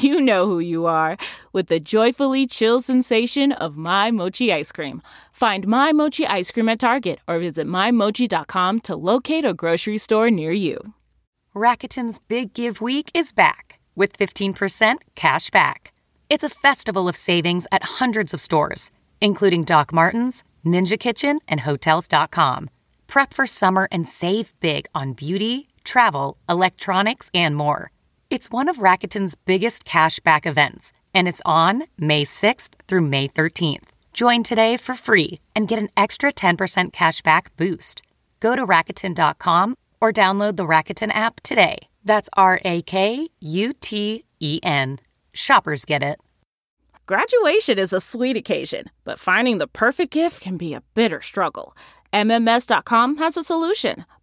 you know who you are with the joyfully chill sensation of My Mochi ice cream. Find My Mochi ice cream at Target or visit MyMochi.com to locate a grocery store near you. Rakuten's Big Give Week is back with 15% cash back. It's a festival of savings at hundreds of stores, including Doc Martens, Ninja Kitchen, and Hotels.com. Prep for summer and save big on beauty, travel, electronics, and more. It's one of Rakuten's biggest cashback events, and it's on May 6th through May 13th. Join today for free and get an extra 10% cashback boost. Go to Rakuten.com or download the Rakuten app today. That's R A K U T E N. Shoppers get it. Graduation is a sweet occasion, but finding the perfect gift can be a bitter struggle. MMS.com has a solution.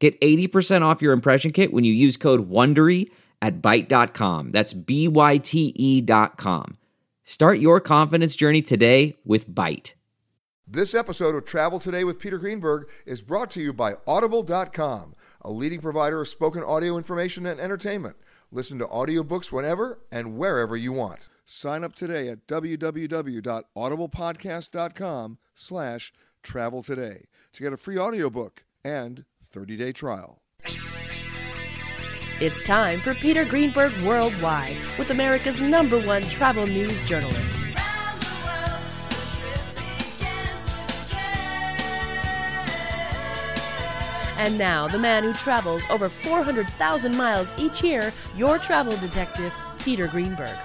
Get 80% off your impression kit when you use code WONDERY at Byte.com. That's B Y T E dot com. Start your confidence journey today with Byte. This episode of Travel Today with Peter Greenberg is brought to you by Audible.com, a leading provider of spoken audio information and entertainment. Listen to audiobooks whenever and wherever you want. Sign up today at www.audiblepodcast.com slash travel today to get a free audiobook and 30-day trial. It's time for Peter Greenberg Worldwide with America's number one travel news journalist. And now, the man who travels over 400,000 miles each year, your travel detective, Peter Greenberg.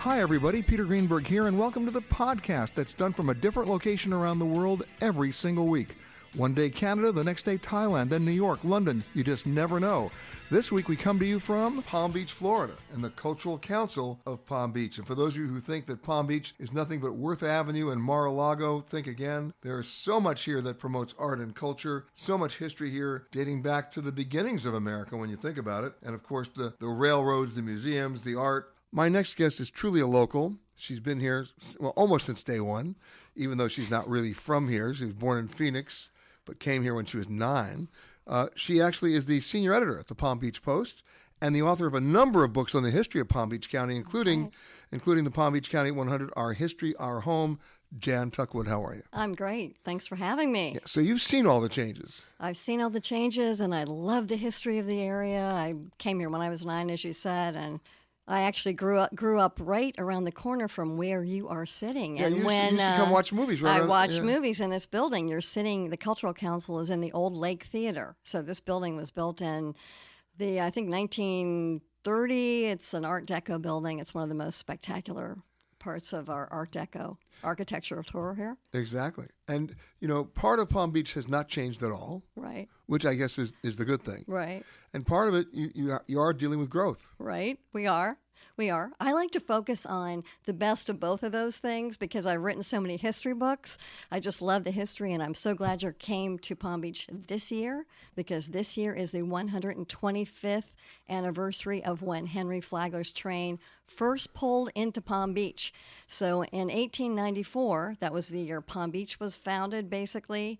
Hi, everybody. Peter Greenberg here, and welcome to the podcast that's done from a different location around the world every single week. One day Canada, the next day Thailand, then New York, London. You just never know. This week we come to you from Palm Beach, Florida, and the Cultural Council of Palm Beach. And for those of you who think that Palm Beach is nothing but Worth Avenue and Mar-a-Lago, think again. There is so much here that promotes art and culture, so much history here dating back to the beginnings of America when you think about it. And of course, the, the railroads, the museums, the art. My next guest is truly a local. She's been here well, almost since day one, even though she's not really from here. She was born in Phoenix but came here when she was nine. Uh, she actually is the senior editor at the Palm Beach Post and the author of a number of books on the history of Palm Beach County, including including the Palm Beach County 100, Our History, Our Home. Jan Tuckwood, how are you? I'm great. Thanks for having me. So you've seen all the changes. I've seen all the changes and I love the history of the area. I came here when I was nine, as you said, and I actually grew up grew up right around the corner from where you are sitting. Yeah, and you used when you used to come uh, watch movies right I watched yeah. movies in this building. You're sitting. The Cultural Council is in the old Lake Theater. So this building was built in the I think 1930. It's an Art Deco building. It's one of the most spectacular parts of our Art Deco architectural tour here. Exactly. And, you know, part of Palm Beach has not changed at all, Right. which I guess is, is the good thing. Right. And part of it, you, you, are, you are dealing with growth. Right. We are. We are. I like to focus on the best of both of those things because I've written so many history books. I just love the history, and I'm so glad you came to Palm Beach this year because this year is the 125th anniversary of when Henry Flagler's train first pulled into Palm Beach. So in 1894, that was the year Palm Beach was founded, basically.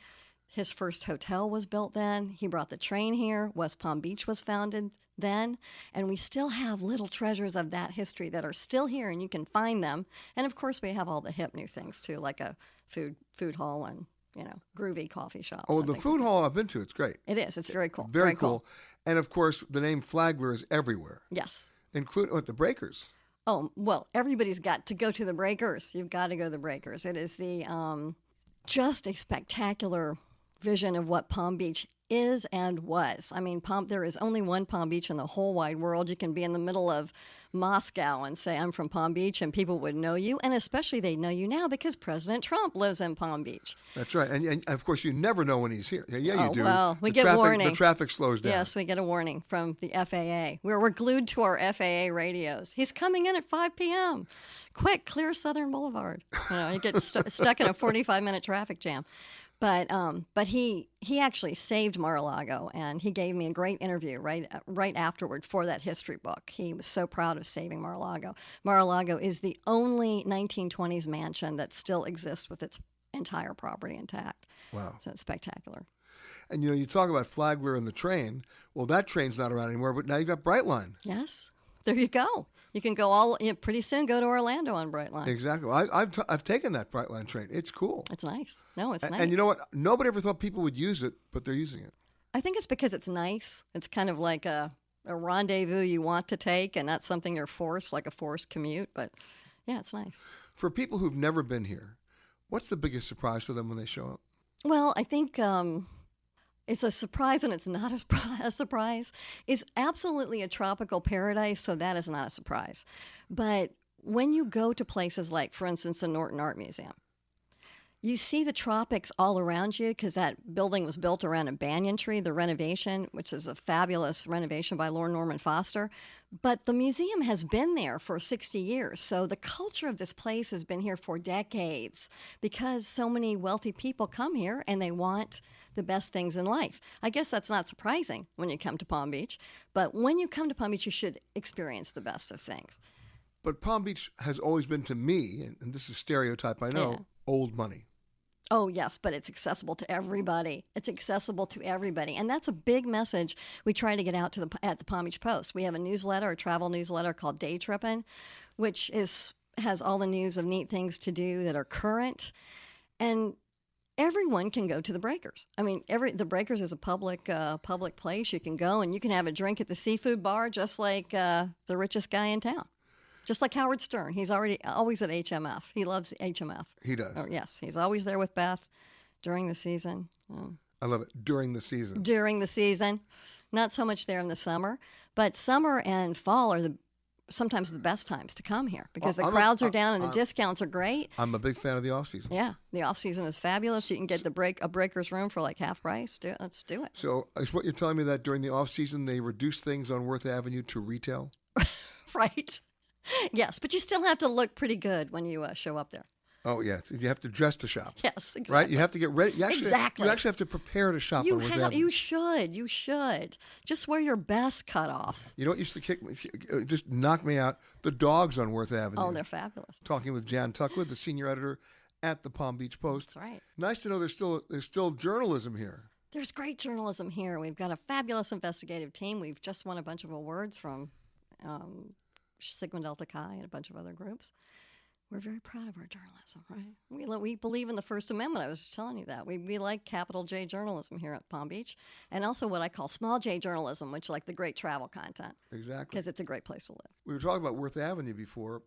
His first hotel was built then. He brought the train here. West Palm Beach was founded then. And we still have little treasures of that history that are still here and you can find them. And of course, we have all the hip new things too, like a food food hall and, you know, groovy coffee shops. Oh, the food like hall I've been to, it's great. It is. It's very cool. Very, cool. And of course, the name Flagler is everywhere, Yes. including what the Breakers. Oh, well, everybody's got to go to the Breakers. You've got to go to the Breakers. It is the um, just a spectacular vision of what Palm Beach is and was. I mean, Palm, there is only one Palm Beach in the whole wide world. You can be in the middle of Moscow and say, I'm from Palm Beach, and people would know you. And especially they know you now because President Trump lives in Palm Beach. That's right. And, and of course, you never know when he's here. Yeah, yeah you Oh, do. well, we the get traffic, warning. The traffic slows down. Yes, we get a warning from the FAA. We're, we're glued to our FAA radios. He's coming in at 5 p.m. Quick, clear Southern Boulevard. You know, you get stu stuck in a 45 minute traffic jam. But um, but he he actually saved Mar-a-Lago, and he gave me a great interview right right afterward for that history book. He was so proud of saving Mar-a-Lago. Mar-a-Lago is the only 1920s mansion that still exists with its entire property intact. Wow. So it's spectacular. And you know, you talk about Flagler and the train. Well, that train's not around anymore, but now you've got Brightline. Yes. There you go. You can go all you know, pretty soon. Go to Orlando on Brightline. Exactly. I, I've, t- I've taken that Brightline train. It's cool. It's nice. No, it's A- nice. And you know what? Nobody ever thought people would use it, but they're using it. I think it's because it's nice. It's kind of like a, a rendezvous you want to take, and not something you're forced, like a forced commute. But yeah, it's nice. For people who've never been here, what's the biggest surprise to them when they show up? Well, I think um, it's a surprise and it's not a, a surprise. It's absolutely a tropical paradise, so that is not a surprise. But when you go to places like, for instance, the Norton Art Museum, you see the tropics all around you because that building was built around a banyan tree, the renovation, which is a fabulous renovation by Lord Norman Foster. But the museum has been there for 60 years. So the culture of this place has been here for decades because so many wealthy people come here and they want the best things in life. I guess that's not surprising when you come to Palm Beach. But when you come to Palm Beach, you should experience the best of things. But Palm Beach has always been to me, and, this is stereotype, I know, Yeah. old money. Oh, yes, but it's accessible to everybody. It's accessible to everybody. And that's a big message we try to get out to the at the Palm Beach Post. We have a newsletter, a travel newsletter called Day Trippin', which is has all the news of neat things to do that are current. And everyone can go to the Breakers. I mean, every the Breakers is a public uh, public place. You can go and you can have a drink at the seafood bar just like uh, the richest guy in town. Just like Howard Stern, he's already always at HMF. He loves HMF. He does. Oh, yes, he's always there with Beth during the season. Um, I love it. During the season. during the season, not so much there in the summer, but summer and fall are the sometimes the best times to come here because Well, the I'm a- crowds are uh, down and the uh, discounts are great. I'm a big fan of the off season. Yeah, the off season is fabulous. You can get the break a breaker's room for like half price. Do, let's do it. So is what you're telling me that during the off season they reduce things on Worth Avenue to retail? right? Yes, but you still have to look pretty good when you uh, show up there. Oh yeah, you have to dress to shop. Yes, exactly. Right? You have to get ready. You actually, Exactly. You actually have to prepare to shop You have, you should, you should. Just wear your best cutoffs. You know what used to kick me, uh, just knock me out? The dogs on Worth Avenue. Oh, they're fabulous. Talking with Jan Tuckwood, the senior editor at the Palm Beach Post. That's right. Nice to know there's still there's still journalism here. there's great journalism here. We've got a fabulous investigative team. We've just won a bunch of awards from um, Sigma Delta Chi and a bunch of other groups. We're very proud of our journalism, right? We, we believe in the First Amendment. I was telling you that. We, we like capital J journalism here at Palm Beach, and also what I call small J journalism, which like the great travel content. Exactly. Because it's a great place to live. We were talking about Worth Avenue before.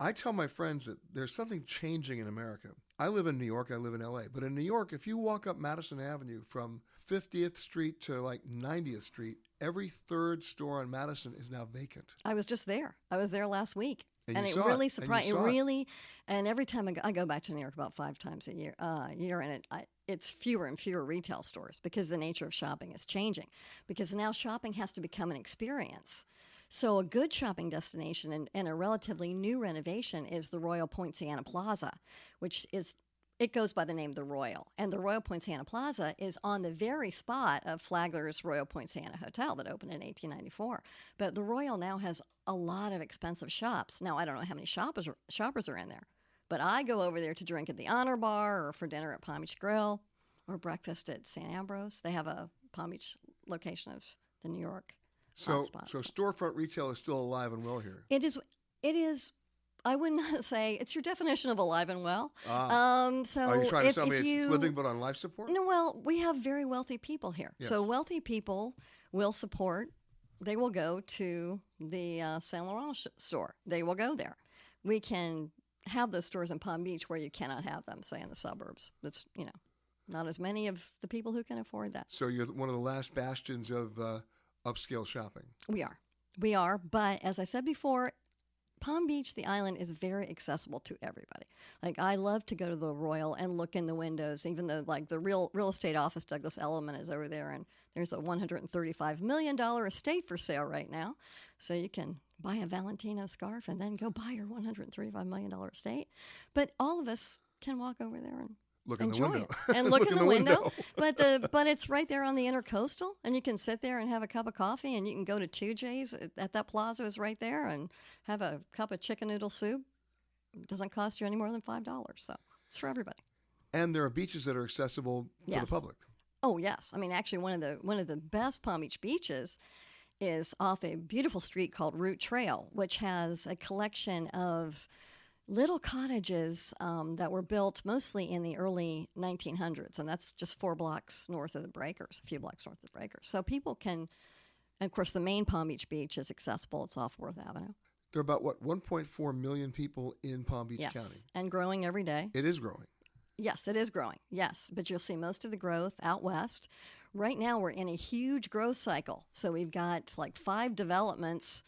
I tell my friends that there's something changing in America. I live in New York, I live in LA, but in New York, if you walk up Madison Avenue from 50th Street to like 90th Street, every third store on Madison is now vacant. I was just there. I was there last week. And And, it really surprised. It. really, and every time I go, I go back to New York about five times a year, uh, year, and it, I, it's fewer and fewer retail stores because the nature of shopping is changing. Because now shopping has to become an experience. So a good shopping destination and, and a relatively new renovation is the Royal Poinciana Plaza, which is it goes by the name the Royal. And the Royal Poinciana Plaza is on the very spot of Flagler's Royal Poinciana Hotel that opened in 1894. But the Royal now has a lot of expensive shops. Now, I don't know how many shoppers are, shoppers are in there, but I go over there to drink at the Honor Bar or for dinner at Palm Beach Grill or breakfast at Sant Ambroeus. They have a Palm Beach location of the New York So, hotspot. so storefront retail is still alive and well here. It is. It is. I would not say it's your definition of alive and well. um, so Are you trying to tell me it's, you, it's living but on life support? No, well, we have very wealthy people here. So wealthy people will support. They will go to the uh, Saint Laurent sh- store. They will go there. We can have those stores in Palm Beach where you cannot have them, say in the suburbs. It's you know, not as many of the people who can afford that. So you're one of the last bastions of uh, upscale shopping. We are. We are. But as I said before, Palm Beach, the island, is very accessible to everybody. Like I love to go to the Royal and look in the windows, even though like the real real estate office, Douglas Elliman, is over there, and there's a 135 million dollar estate for sale right now, so you can buy a Valentino scarf and then go buy your 135 million dollar estate. But all of us can walk over there and Look in the window. it and look, Look in in the, the window. window. but the but it's right there on the intercoastal, and you can sit there and have a cup of coffee, and you can go to Two J's at that plaza is right there, and have a cup of chicken noodle soup. It doesn't cost you any more than five dollars, so it's for everybody. And there are beaches that are accessible to Yes. the public. Oh yes, I mean actually one of the one of the best Palm Beach beaches is off a beautiful street called Root Trail, which has a collection of little cottages um, that were built mostly in the early 1900s, and that's just four blocks north of the breakers, a few blocks north of the breakers. So people can, and of course, the main Palm Beach beach is accessible. It's off Worth Avenue. There are about what 1.4 million people in Palm Beach yes, County. and growing every day. It is growing. Yes, it is growing. Yes, but you'll see most of the growth out west. Right now, we're in a huge growth cycle. So we've got like five developments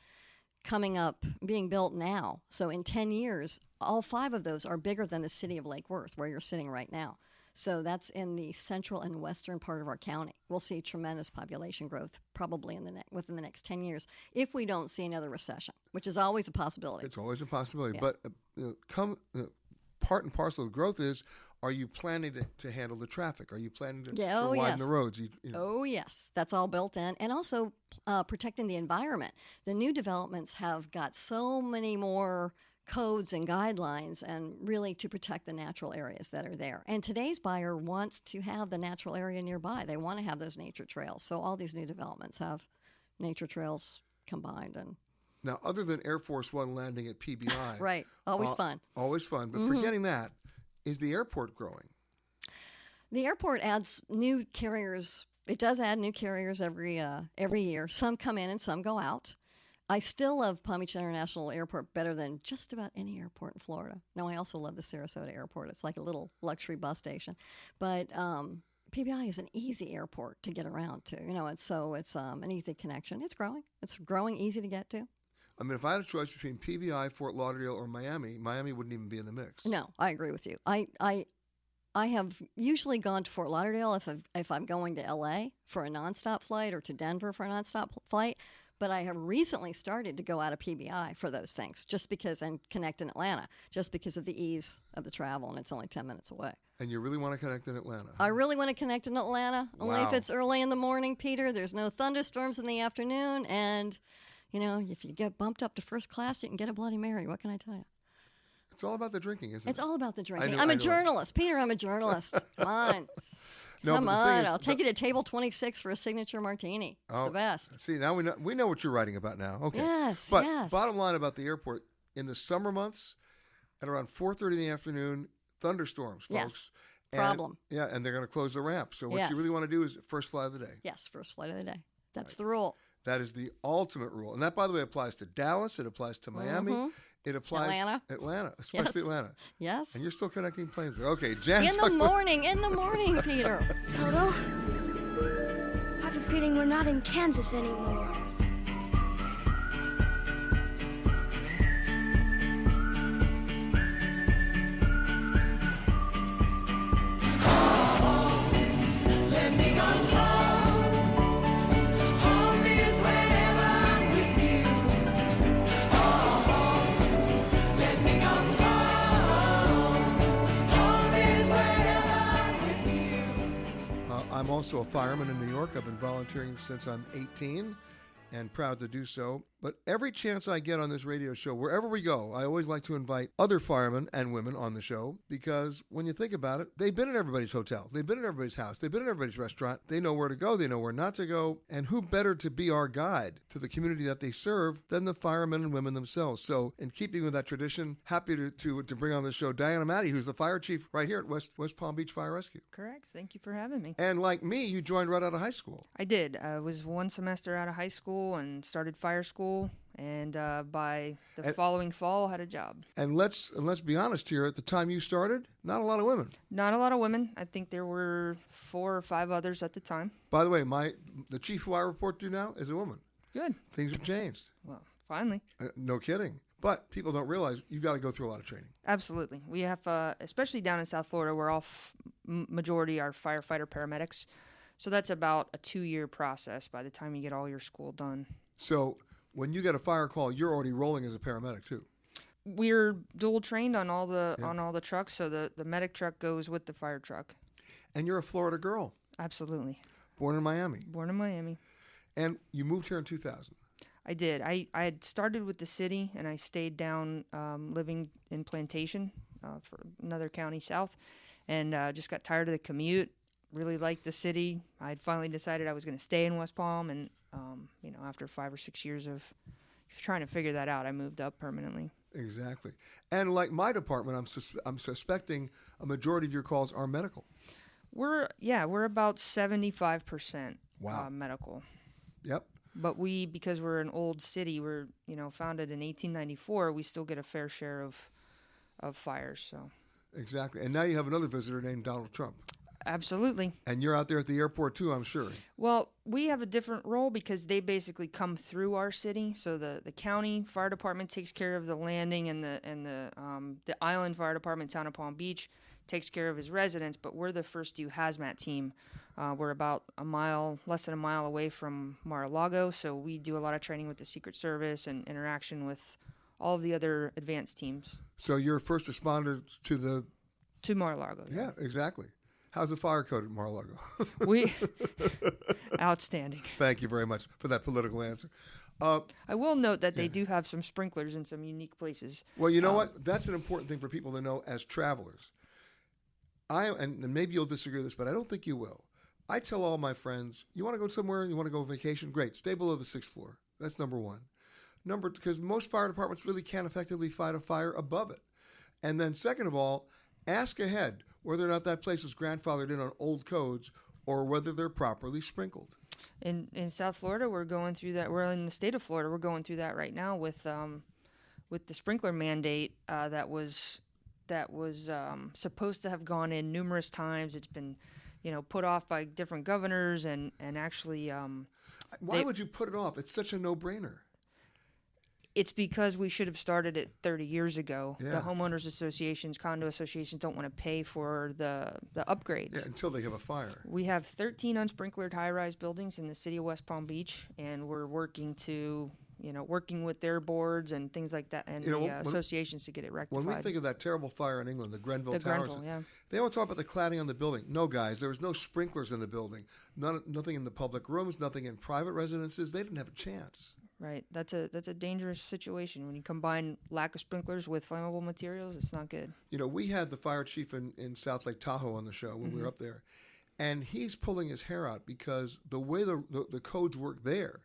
coming up, being built now. So in 10 years, all five of those are bigger than the city of Lake Worth, where you're sitting right now. So that's in the central and western part of our county. We'll see tremendous population growth probably in the ne- within the next 10 years if we don't see another recession, which is always a possibility. It's always a possibility. Yeah. But uh, come uh, part and parcel of growth is: Are you planning to, to handle the traffic? Are you planning to, Yeah, to oh, widen yes. the roads? You, you know, Oh, yes, that's all built in. And also uh, protecting the environment. The new developments have got so many more codes and guidelines and really to protect the natural areas that are there. And today's buyer wants to have the natural area nearby. They want to have those nature trails. So all these new developments have nature trails combined and Now, other than Air Force One landing at PBI, right, always uh, fun. Mm-hmm. Always fun. But forgetting that, is the airport growing? The airport adds new carriers. It does add new carriers every uh, every year. Some come in and some go out. I still love Palm Beach International Airport better than just about any airport in Florida. Now, I also love the Sarasota Airport. It's like a little luxury bus station, but um, PBI is an easy airport to get around to. You know, it's so it's um, an easy connection. It's growing. It's growing, easy to get to. I mean, if I had a choice between PBI, Fort Lauderdale, or Miami, Miami wouldn't even be in the mix. No, I agree with you. I I I have usually gone to Fort Lauderdale if I've, if I'm going to LA for a nonstop flight or to Denver for a nonstop flight. But I have recently started to go out of PBI for those things, just because and connect in Atlanta, just because of the ease of the travel, and it's only ten minutes away. And you really want to connect in Atlanta? I really want to connect in Atlanta, only if it's early in the morning, Peter. There's no thunderstorms in the afternoon, and you know if you get bumped up to first class, you can get a Bloody Mary. What can I tell you? It's all about the drinking, isn't It's it? It's all about the drinking. know- I'm I a know journalist. Peter, I'm a journalist. Come on. No, Come but the thing on. is- I'll take you to table 26 for a signature martini. It's Oh, the best. See, now we know we know what you're writing about now. Okay. Yes, But yes. bottom line about the airport in the summer months, at around 4:30 in the afternoon, thunderstorms, folks. Yes. And- Problem. yeah, and they're going to close the ramp. So what Yes. you really want to do is first flight of the day. Yes, first flight of the day. That's the rule. That is the ultimate rule, and that, by the way, applies to Dallas. It applies to Miami. It applies Mm-hmm. Atlanta. Atlanta, especially Yes. Atlanta. Yes. And you're still connecting planes there. Okay, Jan. In the talk about- morning, in the morning, Peter. Toto, I have a feeling we're not in Kansas anymore. I'm also a fireman in New York. I've been volunteering since I'm 18 and proud to do so. But every chance I get on this radio show, wherever we go, I always like to invite other firemen and women on the show because when you think about it, they've been in everybody's hotel, they've been in everybody's house, they've been in everybody's restaurant, they know where to go, they know where not to go. And who better to be our guide to the community that they serve than the firemen and women themselves? So, in keeping with that tradition, happy to, to, to bring on the show Diana Matty, who's the fire chief right here at West, West Palm Beach Fire Rescue. Correct. Thank you for having me. And like me, you joined right out of high school. I did. I was one semester out of high school and started fire school, and uh, by the And- following fall, had a job. And let's and let's be honest here. At the time you started, not a lot of women. Not a lot of women. I think there were four or five others at the time. By the way, my the chief who I report to now is a woman. Good. Things have changed. Well, finally. Uh, no kidding. But people don't realize you've got to go through a lot of training. Absolutely. We have, uh, especially down in South Florida, where all f- majority are firefighter paramedics. So that's about a two-year process by the time you get all your school done. So when you get a fire call, you're already rolling as a paramedic too. We're dual trained on all the on all the trucks, so the the medic truck goes with the fire truck. And you're a Florida girl, Absolutely. born in Miami, Born in Miami. and you moved here in 2000. I did. I, I had started with the city and I stayed down um, living in Plantation uh, for another county south and uh, just got tired of the commute. Really liked the city. I had finally decided I was going to stay in West Palm. And, um, you know, after five or six years of trying to figure that out, I moved up permanently. Exactly. And like my department, I'm sus- I'm suspecting a majority of your calls are medical. We're, yeah, we're about 75% Wow. uh, medical. Yep. But we, because we're an old city, we're, you know, founded in 1894, we still get a fair share of, of fires. So. Exactly. And now you have another visitor named Donald Trump. Absolutely. And you're out there at the airport too, I'm sure. Well, we have a different role because they basically come through our city. So the, the county fire department takes care of the landing, and the and the um, the island fire department, town of Palm Beach, takes care of his residents. But we're the first due hazmat team. Uh, we're about a mile, less than a mile away from Mar-a-Lago, so we do a lot of training with the Secret Service and interaction with all of the other advanced teams So you're first responders to the to Mar-a-Lago. yeah, exactly. How's the fire code at Mar-a-Lago? we outstanding. Thank you very much for that political answer. Uh, I will note that they do have some sprinklers in some unique places. well, you know Um, what? That's an important thing for people to know as travelers. I and and maybe you'll disagree with this, but I don't think you will. I tell all my friends, you want to go somewhere, you want to go on vacation, great. Stay below the sixth floor. That's number one. Number because most fire departments really can't effectively fight a fire above it. And then second of all, ask ahead whether or not that place is grandfathered in on old codes or whether they're properly sprinkled. in in South Florida, we're going through that. We're in the state of Florida. We're going through that right now with um, with the sprinkler mandate uh, that was that was um, supposed to have gone in numerous times. It's been, you know, put off by different governors and and actually. Um, Why They- would you put it off? It's such a no-brainer. It's because we should have started it 30 years ago. Yeah. The homeowners associations, condo associations don't want to pay for the the upgrades. Yeah, until they have a fire. We have 13 unsprinklered high-rise buildings in the city of West Palm Beach, and we're working to, you know, working with their boards and things like that, and You know, the uh, associations to get it rectified. When we think of that terrible fire in England, the Grenfell The Towers, Grenfell, yeah. they all talk about the cladding on the building. No, guys, there was no sprinklers in the building. None, nothing in the public rooms, nothing in private residences. They didn't have a chance. Right. That's a that's a dangerous situation when you combine lack of sprinklers with flammable materials. It's not good. You know, we had the fire chief in, in South Lake Tahoe on the show when we were Mhm. up there, and he's pulling his hair out because the way the, the, the codes work there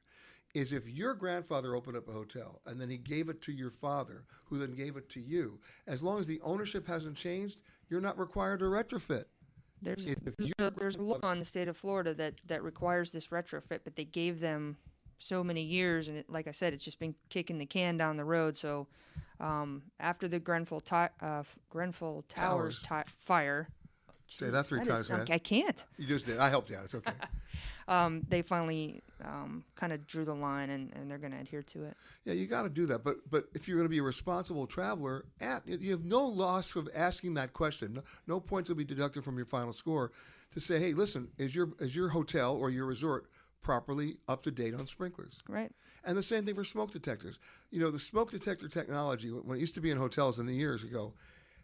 is if your grandfather opened up a hotel and then he gave it to your father, who then gave it to you, as long as the ownership hasn't changed, you're not required to retrofit. There's If- if there's a, there's a law in the state of Florida that that requires this retrofit, but they gave them so many years, and it, like I said, it's just been kicking the can down the road. So um, after the Grenfell ti- uh, Grenfell Towers, ti- fire, Say that three That times is- fast. I can't. You just did. I helped you out. It's okay. um, they finally um, kind of drew the line, and, and they're going to adhere to it. Yeah, you got to do that. But but if you're going to be a responsible traveler, at, you have no loss of asking that question. No, no points will be deducted from your final score to say, hey, listen, is your is your hotel or your resort properly up to date on sprinklers? Right. And the same thing for smoke detectors. You know, the smoke detector technology when it used to be in hotels in the years ago,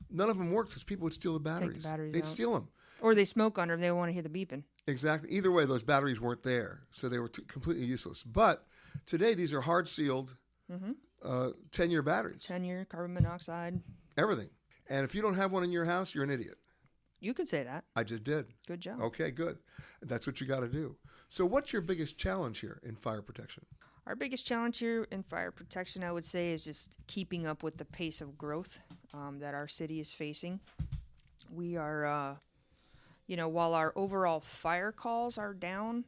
none of them worked because people would steal the batteries. batteries They'd out. steal them. Or they smoke under them. They want to hear the beeping. Exactly. Either way, those batteries weren't there, so they were t- completely useless. But today, these are hard sealed, Mhm. uh, ten year batteries. 10 year carbon monoxide. Everything. And if you don't have one in your house, you're an idiot. You could say that. I just did. Good job. Okay, good. That's what you got to do. So, what's your biggest challenge here in fire protection? Our biggest challenge here in fire protection, I would say, is just keeping up with the pace of growth um, that our city is facing. We are, uh, you know, while our overall fire calls are down,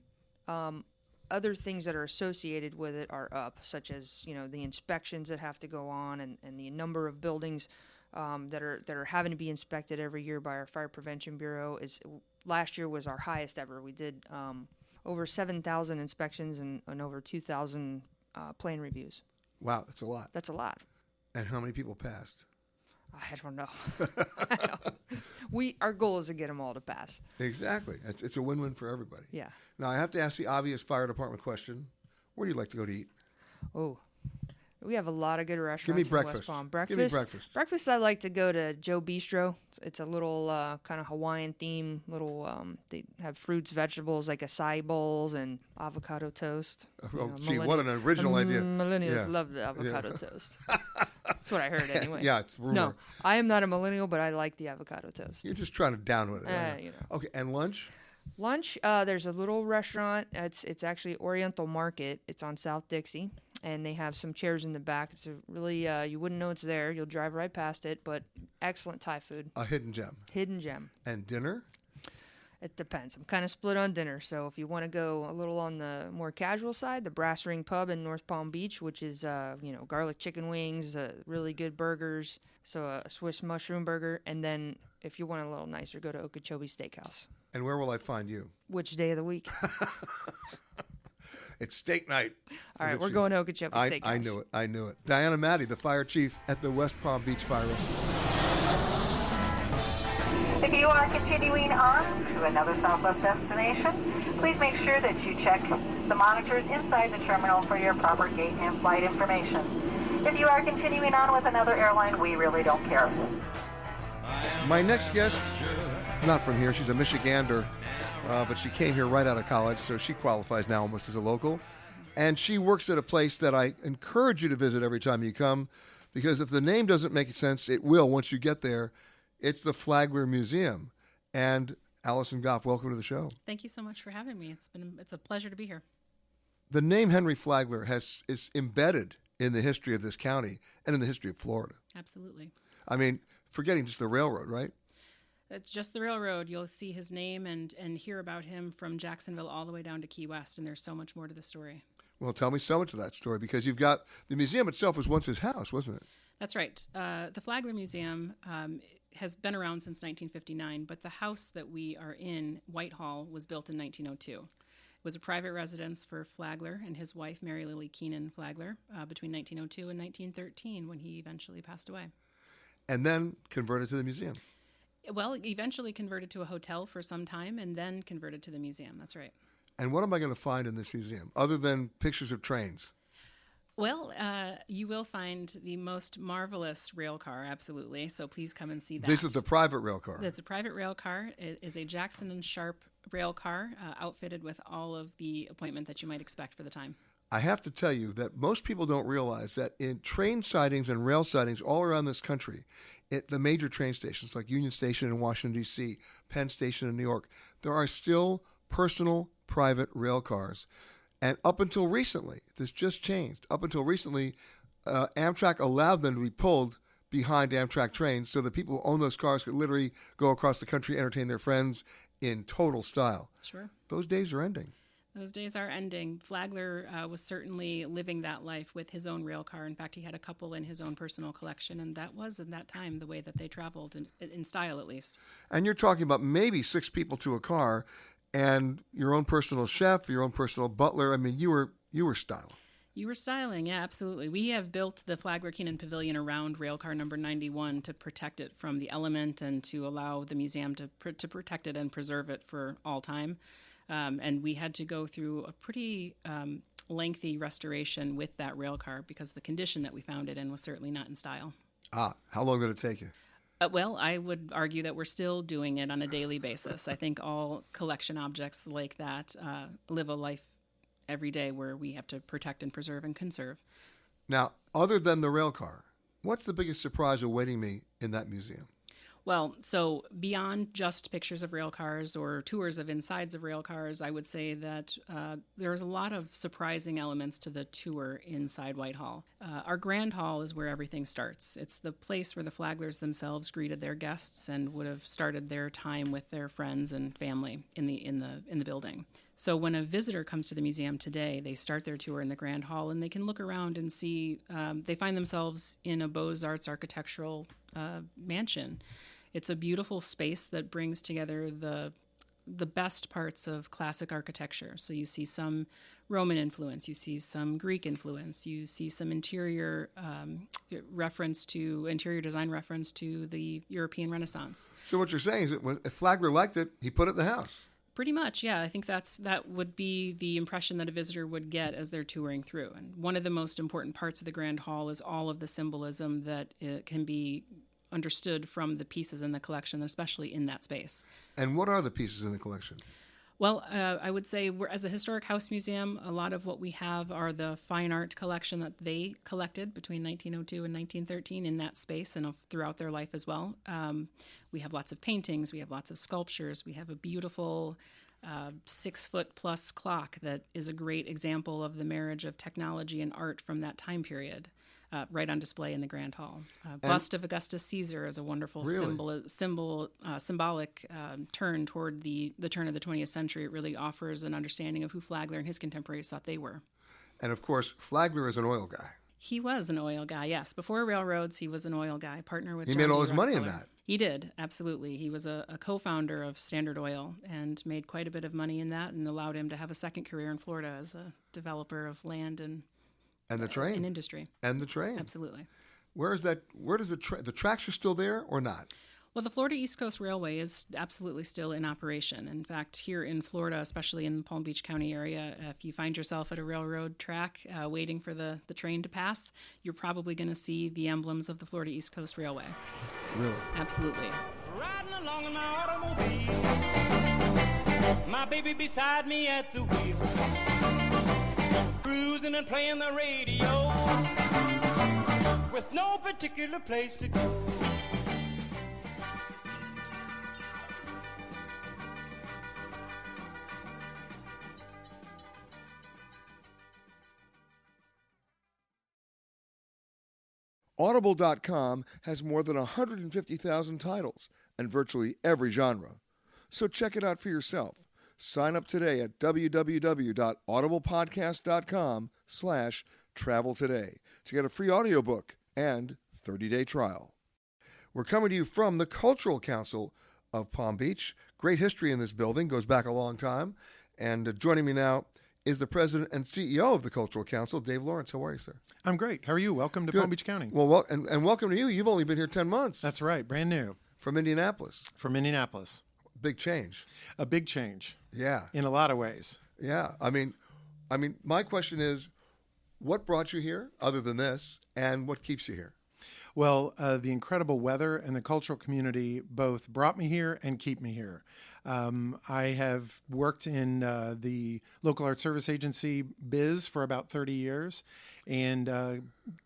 um, other things that are associated with it are up, such as you know the inspections that have to go on and, and the number of buildings um, that are that are having to be inspected every year by our fire prevention bureau. Is last year was our highest ever. We did um, over seven thousand inspections and, and over two thousand uh, plan reviews. Wow, that's a lot. That's a lot. And how many people passed? I don't know. I we our goal is to get them all to pass. Exactly. It's, it's a win win for everybody. Yeah. Now, I have to ask the obvious fire department question Where do you like to go to eat? Oh, we have a lot of good restaurants. Give me in breakfast. West Palm. Give Breakfast. me breakfast. Breakfast. I like to go to Joe Bistro. It's, a little uh, kind of Hawaiian theme. Little. Um, they have fruits, vegetables like acai bowls and avocado toast. You Oh, know, gee, what an original idea. Millennials Yeah. love the Yeah. avocado toast. That's what I heard anyway. Yeah, it's rumor. No, I am not a millennial, but I like the avocado toast. You're just trying to down with it. Uh, you know. Okay, and lunch? Lunch, uh, there's a little restaurant. It's it's actually Oriental Market. It's on South Dixie, and they have some chairs in the back. It's a really uh, you wouldn't know it's there. You'll drive right past it, but excellent Thai food. A hidden gem. Hidden gem. And dinner? It depends. I'm kind of split on dinner. So if you want to go a little on the more casual side, the Brass Ring Pub in North Palm Beach, which is uh, you know garlic chicken wings, uh, really good burgers, so a Swiss mushroom burger, and then if you want a little nicer, go to Okeechobee Steakhouse. And where will I find you? Which day of the week? It's steak night. All right, we're you. going to Okeechobee I, Steakhouse. I knew it. I knew it. Diana Matty, the fire chief at the West Palm Beach Fire Rescue. If you are continuing on to another Southwest destination, please make sure that you check the monitors inside the terminal for your proper gate and flight information. If you are continuing on with another airline, we really don't care. My next guest, not from here, she's a Michigander, uh, but she came here right out of college, so she qualifies now almost as a local. And she works at a place that I encourage you to visit every time you come, because if the name doesn't make sense, it will once you get there. It's the Flagler Museum. And Allison Goff, welcome to the show. Thank you so much for having me. It's been it's a pleasure to be here. The name Henry Flagler has is embedded in the history of this county and in the history of Florida. Absolutely. I mean, forgetting just the railroad, right? It's just the railroad. You'll see his name and and hear about him from Jacksonville all the way down to Key West, and there's so much more to the story. Well, tell me so much of that story because you've got the museum itself was once his house, wasn't it? That's right. Uh, the Flagler Museum um, has been around since 1959, but the house that we are in, Whitehall, was built in 1902. It was a private residence for Flagler and his wife, Mary Lily Kenan Flagler, uh, between 1902 and 1913 when he eventually passed away. And then converted to the museum. Well, eventually converted to a hotel for some time and then converted to the museum. That's right. And what am I going to find in this museum other than pictures of trains? Well, uh, you will find the most marvelous rail car, absolutely. So please come and see that. This is the private rail car. It's a private rail car. It is a Jackson and Sharp rail car, uh, outfitted with all of the appointment that you might expect for the time. I have to tell you that most people don't realize that in train sightings and rail sightings all around this country, at the major train stations like Union Station in Washington, D.C., Penn Station in New York, there are still personal private rail cars. And up until recently, this just changed. Up until recently, uh, Amtrak allowed them to be pulled behind Amtrak trains so the people who own those cars could literally go across the country, entertain their friends in total style. Sure. Those days are ending. Those days are ending. Flagler uh, was certainly living that life with his own rail car. In fact, he had a couple in his own personal collection, and that was in that time the way that they traveled, in, in style at least. And you're talking about maybe six people to a car, and your own personal chef, your own personal butler. I mean, you were you were styling. You were styling, yeah, absolutely. We have built the Flagler Kenan Pavilion around railcar number 91 to protect it from the element and to allow the museum to, pr- to protect it and preserve it for all time. Um, and we had to go through a pretty um, lengthy restoration with that rail car because the condition that we found it in was certainly not in style. Ah, how long did it take you? Uh, well, I would argue that we're still doing it on a daily basis. I think all collection objects like that uh, live a life every day where we have to protect and preserve and conserve. Now, other than the rail car, what's the biggest surprise awaiting me in that museum? Well, so beyond just pictures of rail cars or tours of insides of rail cars, I would say that uh, there's a lot of surprising elements to the tour inside Whitehall. Uh, our Grand Hall is where everything starts. It's the place where the Flaglers themselves greeted their guests and would have started their time with their friends and family in the in the in the building. So when a visitor comes to the museum today, they start their tour in the Grand Hall and they can look around and see. Um, they find themselves in a Beaux Arts architectural uh, mansion. It's a beautiful space that brings together the the best parts of classic architecture. So you see some Roman influence, you see some Greek influence, you see some interior um, reference to interior design reference to the European Renaissance. So what you're saying is that if Flagler liked it, he put it in the house. Pretty much, yeah. I think that's that would be the impression that a visitor would get as they're touring through. And one of the most important parts of the Grand Hall is all of the symbolism that it can be understood from the pieces in the collection, especially in that space. And what are the pieces in the collection? Well, uh, I would say we're, as a historic house museum, a lot of what we have are the fine art collection that they collected between 1902 and 1913 in that space and throughout their life as well. Um, we have lots of paintings, we have lots of sculptures, we have a beautiful uh, six foot plus clock that is a great example of the marriage of technology and art from that time period uh, right on display in the Grand Hall. Uh, bust of Augustus Caesar is a wonderful really? symbol, symbol, uh, symbolic um, turn toward the the turn of the 20th century. It really offers an understanding of who Flagler and his contemporaries thought they were. And of course, Flagler is an oil guy. He was an oil guy, yes. Before railroads, he was an oil guy, partner with. He John made all his money in that. He did, absolutely. He was a, a co-founder of Standard Oil and made quite a bit of money in that, and allowed him to have a second career in Florida as a developer of land and And the train. in industry. and the train. Absolutely. Where is that? Where does the tra- the tracks are still there or not? Well, the Florida East Coast Railway is absolutely still in operation. In fact, here in Florida, especially in the Palm Beach County area, if you find yourself at a railroad track uh, waiting for the, the train to pass, you're probably going to see the emblems of the Florida East Coast Railway. Really? Absolutely. Riding along in my automobile, my baby beside me at the wheel, cruising and playing the radio, with no particular place to go. Audible.com has more than 150,000 titles and virtually every genre. So check it out for yourself. Sign up today at www.audiblepodcast.com slash travel today to get a free audiobook and 30-day trial. We're coming to you from the Cultural Council of Palm Beach. Great history in this building, goes back a long time. And uh, joining me now is the president and CEO of the Cultural Council, Dave Lawrence. How are you, sir? I'm great. How are you? Welcome to Good. Palm Beach County. Well, wel- and, and welcome to you. You've only been here 10 months. That's right, brand new. From Indianapolis. From Indianapolis. Big change. A big change. Yeah. In a lot of ways. Yeah. I mean, I mean, my question is, what brought you here, other than this, and what keeps you here? Well, uh, the incredible weather and the cultural community both brought me here and keep me here. Um, I have worked in uh, the local art service agency biz for about 30 years and uh,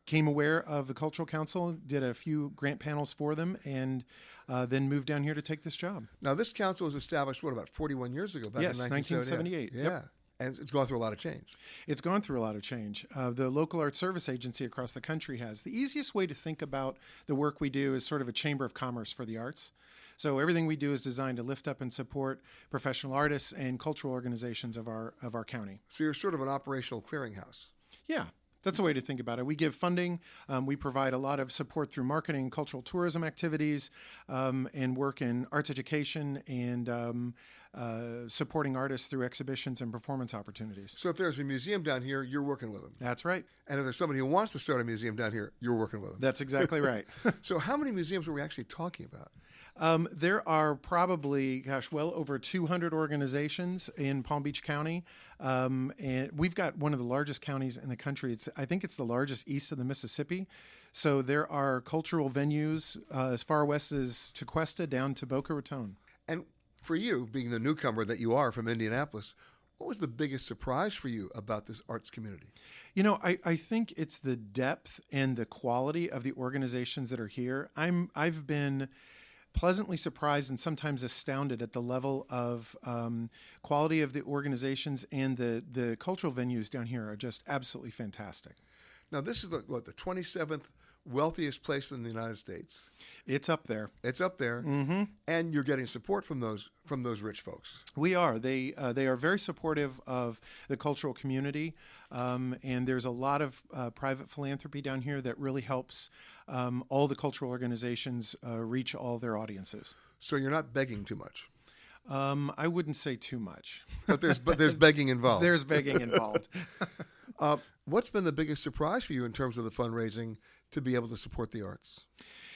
came aware of the Cultural Council, did a few grant panels for them, and uh, then moved down here to take this job. Now, this council was established, what, about 41 years ago? Back yes, in 1978. Yeah. Yep. And it's gone through a lot of change. It's gone through a lot of change. Uh, the local arts service agency across the country has. The easiest way to think about the work we do is sort of a chamber of commerce for the arts. So everything we do is designed to lift up and support professional artists and cultural organizations of our of our county. So you're sort of an operational clearinghouse. Yeah, that's a way to think about it. We give funding, um, we provide a lot of support through marketing cultural tourism activities, um, and work in arts education and um, uh, supporting artists through exhibitions and performance opportunities. So if there's a museum down here, you're working with them. That's right. And if there's somebody who wants to start a museum down here, you're working with them. That's exactly right. so how many museums are we actually talking about? Um, there are probably, gosh, well over 200 organizations in Palm Beach County, um, and we've got one of the largest counties in the country. It's, I think it's the largest east of the Mississippi. So there are cultural venues uh, as far west as Tequesta down to Boca Raton. And for you, being the newcomer that you are from Indianapolis, what was the biggest surprise for you about this arts community? You know, I, I think it's the depth and the quality of the organizations that are here. I'm I've been pleasantly surprised and sometimes astounded at the level of um, quality of the organizations and the the cultural venues down here are just absolutely fantastic. Now, this is the, what the 27th wealthiest place in the United States. It's up there. It's up there, mm-hmm. and you're getting support from those from those rich folks. We are. They uh, they are very supportive of the cultural community, um, and there's a lot of uh, private philanthropy down here that really helps um, all the cultural organizations uh, reach all their audiences. So you're not begging too much. Um, I wouldn't say too much, but there's but there's begging involved. there's begging involved. Uh, what's been the biggest surprise for you in terms of the fundraising to be able to support the arts?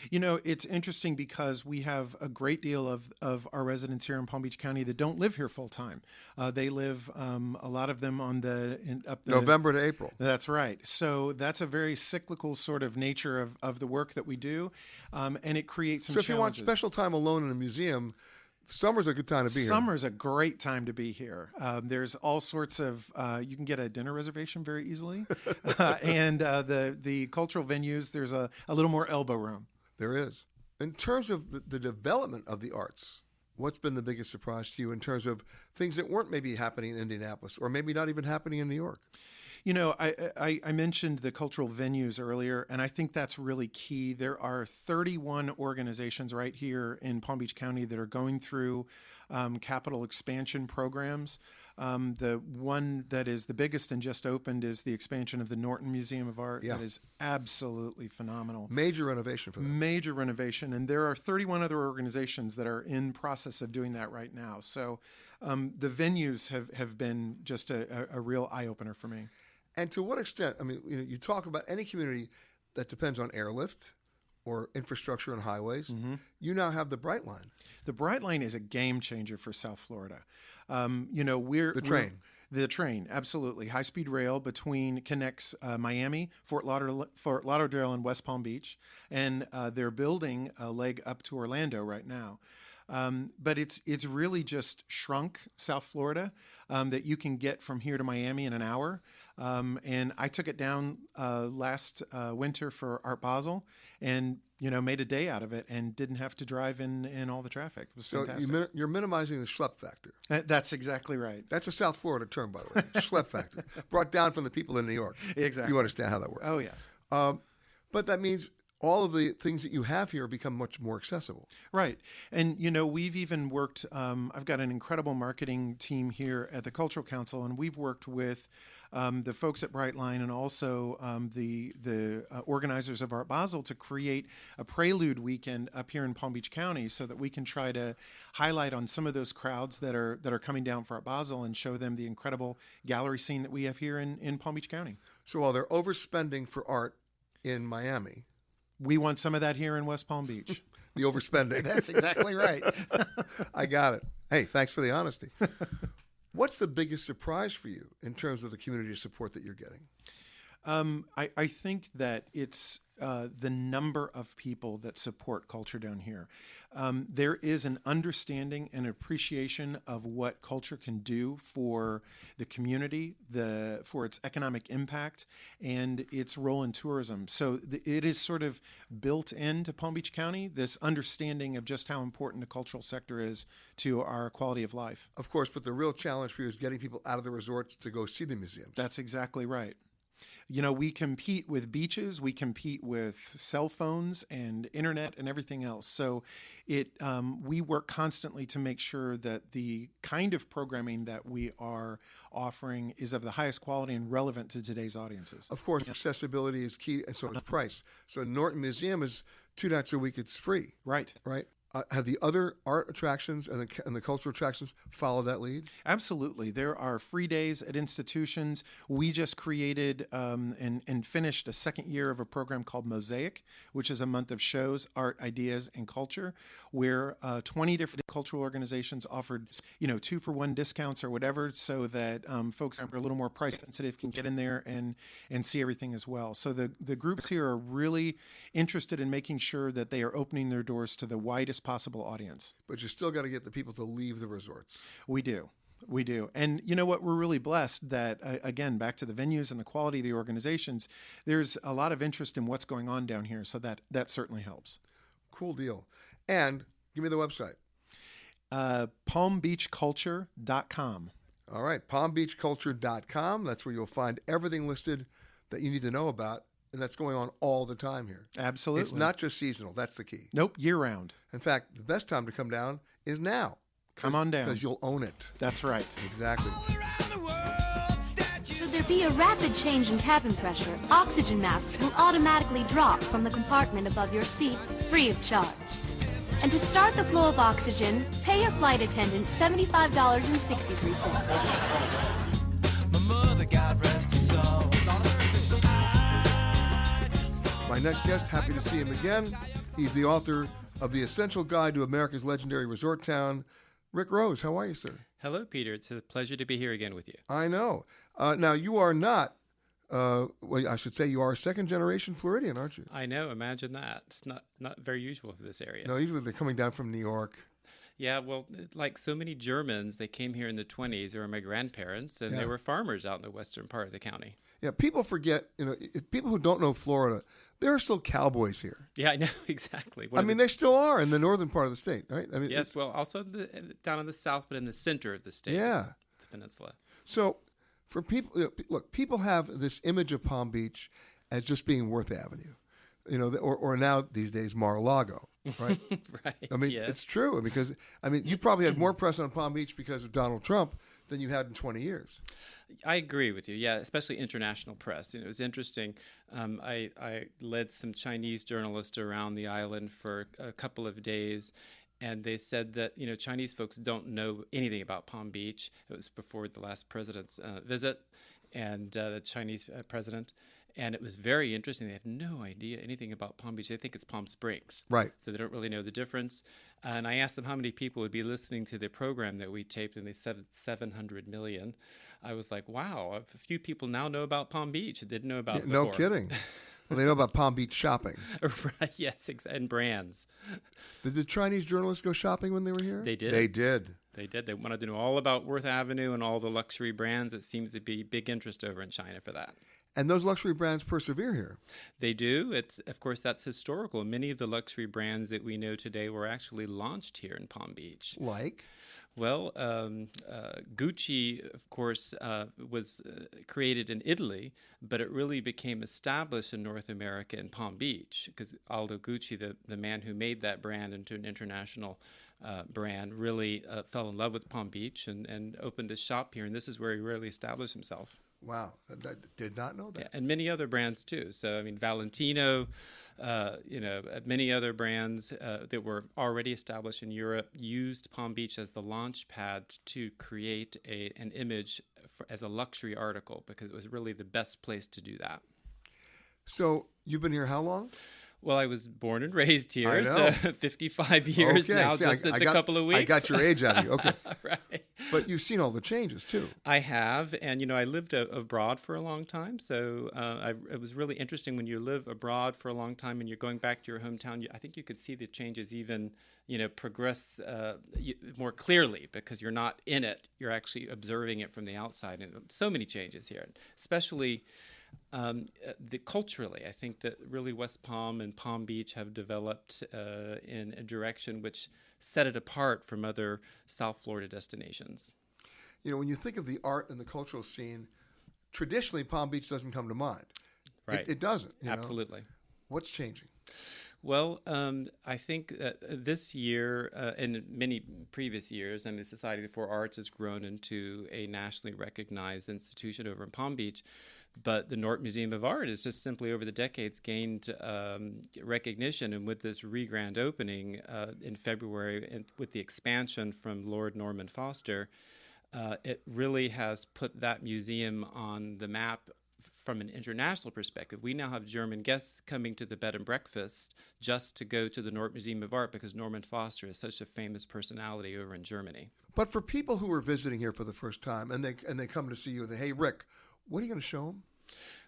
You know, it's interesting because we have a great deal of, of our residents here in Palm Beach County that don't live here full time. Uh, they live, um, a lot of them on the in, up the, November to April. That's right. So that's a very cyclical sort of nature of, of the work that we do, um, and it creates some. So if you want special time alone in a museum, summer's a good time to be here. Summer's a great time to be here. Um, there's all sorts of uh, you can get a dinner reservation very easily, uh, and uh, the the cultural venues there's a, a little more elbow room. There is. In terms of the, the development of the arts, what's been the biggest surprise to you in terms of things that weren't maybe happening in Indianapolis or maybe not even happening in New York? You know, I, I, I, mentioned the cultural venues earlier, and I think that's really key. There are 31 organizations right here in Palm Beach County that are going through um, capital expansion programs. Um, the one that is the biggest and just opened is the expansion of the Norton Museum of Art. Yeah. That is absolutely phenomenal. Major renovation for them. Major renovation, and there are 31 other organizations that are in process of doing that right now. So um, the venues have, have been just a, a, a real eye opener for me. And to what extent? I mean, you know, you talk about any community that depends on airlift or infrastructure and highways. Mm-hmm. You now have the Brightline. The Brightline is a game changer for South Florida. Um, you know, we're the we're- train. the train, absolutely. High speed rail between connects uh, Miami, Fort Lauderdale, Fort Lauderdale, and West Palm Beach, and uh, they're building a leg up to Orlando right now. Um, but it's it's really just shrunk South Florida um, that you can get from here to Miami in an hour. Um, and I took it down uh, last uh, winter for Art Basel, and you know made a day out of it, and didn't have to drive in in all the traffic. It was So fantastic. you you're minimizing the schlep factor. Uh, That's exactly right. That's a South Florida term, by the way. schlep factor. Brought down from the people in New York. Exactly. You understand how that works. Oh yes. Um, but that means all of the things that you have here become much more accessible. Right. And, you know, we've even worked, um, I've got an incredible marketing team here at the Cultural Council, and we've worked with um, the folks at Brightline and also um, the, the uh, organizers of Art Basel to create a prelude weekend up here in Palm Beach County so that we can try to highlight on some of those crowds that are, that are coming down for Art Basel and show them the incredible gallery scene that we have here in, in Palm Beach County. So while they're overspending for art in Miami, we want some of that here in West Palm Beach. the overspending. That's exactly right. I got it. Hey, thanks for the honesty. What's the biggest surprise for you in terms of the community support that you're getting? Um, I, I think that it's uh, the number of people that support culture down here. Um, there is an understanding and appreciation of what culture can do for the community, the for its economic impact, and its role in tourism. So the, it is sort of built into Palm Beach County this understanding of just how important the cultural sector is to our quality of life. Of course, but the real challenge for you is getting people out of the resorts to go see the museums. That's exactly right you know, we compete with beaches, we compete with cell phones and internet and everything else. So, it um, we work constantly to make sure that the kind of programming that we are offering is of the highest quality and relevant to today's audiences. Of course, accessibility is key, and so is price. So, Norton Museum is two nights a week; it's free. Right. Right uh, have the other art attractions and the, and the cultural attractions follow that lead? Absolutely. There are free days at institutions. We just created um, and, and finished a second year of a program called Mosaic, which is a month of shows, art, ideas, and culture, where uh, 20 different cultural organizations offered, you know, two for one discounts or whatever, so that um, folks are a little more price sensitive can get in there and and see everything as well. So the the groups here are really interested in making sure that they are opening their doors to the widest possible audience. But you still got to get the people to leave the resorts. We do. We do. And you know what? We're really blessed that, uh, again, back to the venues and the quality of the organizations, there's a lot of interest in what's going on down here. So that, that certainly helps. Cool deal. And give me the website uh, palmbeachculture.com. All right, palmbeachculture.com. That's where you'll find everything listed that you need to know about and that's going on all the time here. Absolutely. It's not just seasonal. That's the key. Nope, year round. In fact, the best time to come down is now. Come on down. Because you'll own it. That's right. Exactly. Should there be a rapid change in cabin pressure, oxygen masks will automatically drop from the compartment above your seat, free of charge. And to start the flow of oxygen, pay your flight attendant $75.63. My next guest, happy to see him again. He's the author of The Essential Guide to America's Legendary Resort Town. Rick Rose, how are you, sir? Hello, Peter. It's a pleasure to be here again with you. I know. Uh, now, you are not, uh, well, I should say you are a second generation Floridian, aren't you? I know. Imagine that. It's not, not very usual for this area. No, usually they're coming down from New York. Yeah, well, like so many Germans, they came here in the 20s. They were my grandparents, and Yeah. they were farmers out in the western part of the county. Yeah, people forget, you know, if people who don't know Florida, there are still cowboys here. Yeah, I know exactly. One I mean, the- they still are in the northern part of the state, right? I mean, yes, well, also the, down in the south, but in the center of the state. Yeah. the peninsula. So, for people, look, people have this image of Palm Beach as just being Worth Avenue, you know, or, or now these days Mar-a-Lago, right? right. I mean, yes. it's true because I mean, you probably had more press on Palm Beach because of Donald Trump than you had in 20 years. I agree with you. Yeah, especially international press. Know, it was interesting. Um, I, I led some Chinese journalists around the island for a couple of days, and they said that you know Chinese folks don't know anything about Palm Beach. It was before the last president's uh, visit, and uh, the Chinese uh, president. And it was very interesting. They have no idea anything about Palm Beach. They think it's Palm Springs. Right. So they don't really know the difference. And I asked them how many people would be listening to the program that we taped, and they said 700 million. I was like, wow, a few people now know about Palm Beach. They didn't know about Yeah, no kidding. well, they know about Palm Beach shopping. right, yes, and brands. Did the Chinese journalists go shopping when they were here? They did. They did. They did. They wanted to know all about Worth Avenue and all the luxury brands. It seems to be big interest over in China for that. And those luxury brands persevere here. They do. It's of course that's historical. Many of the luxury brands that we know today were actually launched here in Palm Beach. Like? Well, um, uh, Gucci, of course, uh, was uh, created in Italy, but it really became established in North America in Palm Beach because Aldo Gucci, the, the man who made that brand into an international uh, brand, really uh, fell in love with Palm Beach and, and opened a shop here. And this is where he really established himself. Wow, I did not know that. Yeah, and many other brands too. So I mean, Valentino, uh, you know, uh, many other brands uh, that were already established in Europe used Palm Beach as the launch pad to create a an image for, as a luxury article because it was really the best place to do that. So you've been here how long? Well, I was born and raised here, I know. so 55 years Okay, now, see, just I- since I got- a couple of weeks. I got your age out of you. Okay. right. but you've seen all the changes too. I have, and you know, I lived a, abroad for a long time, so uh, I, it was really interesting when you live abroad for a long time and you're going back to your hometown. You, I think you could see the changes even, you know, progress uh, you, more clearly because you're not in it; you're actually observing it from the outside, and so many changes here, especially. Um, the culturally, I think that really West Palm and Palm Beach have developed uh, in a direction which set it apart from other South Florida destinations. You know, when you think of the art and the cultural scene, traditionally Palm Beach doesn't come to mind. Right. It, it doesn't. you know? Absolutely. What's changing? Well, um, I think that this year uh, and many previous years, and the Society for Arts has grown into a nationally recognized institution over in Palm Beach. But the Norton Museum of Art has just simply over the decades gained um, recognition. And with this re grand opening uh, in February, and with the expansion from Lord Norman Foster, uh, it really has put that museum on the map from an international perspective. We now have German guests coming to the bed and breakfast just to go to the Norton Museum of Art because Norman Foster is such a famous personality over in Germany. But for people who are visiting here for the first time and they and they come to see you and they, hey Rick, what are you going to show them?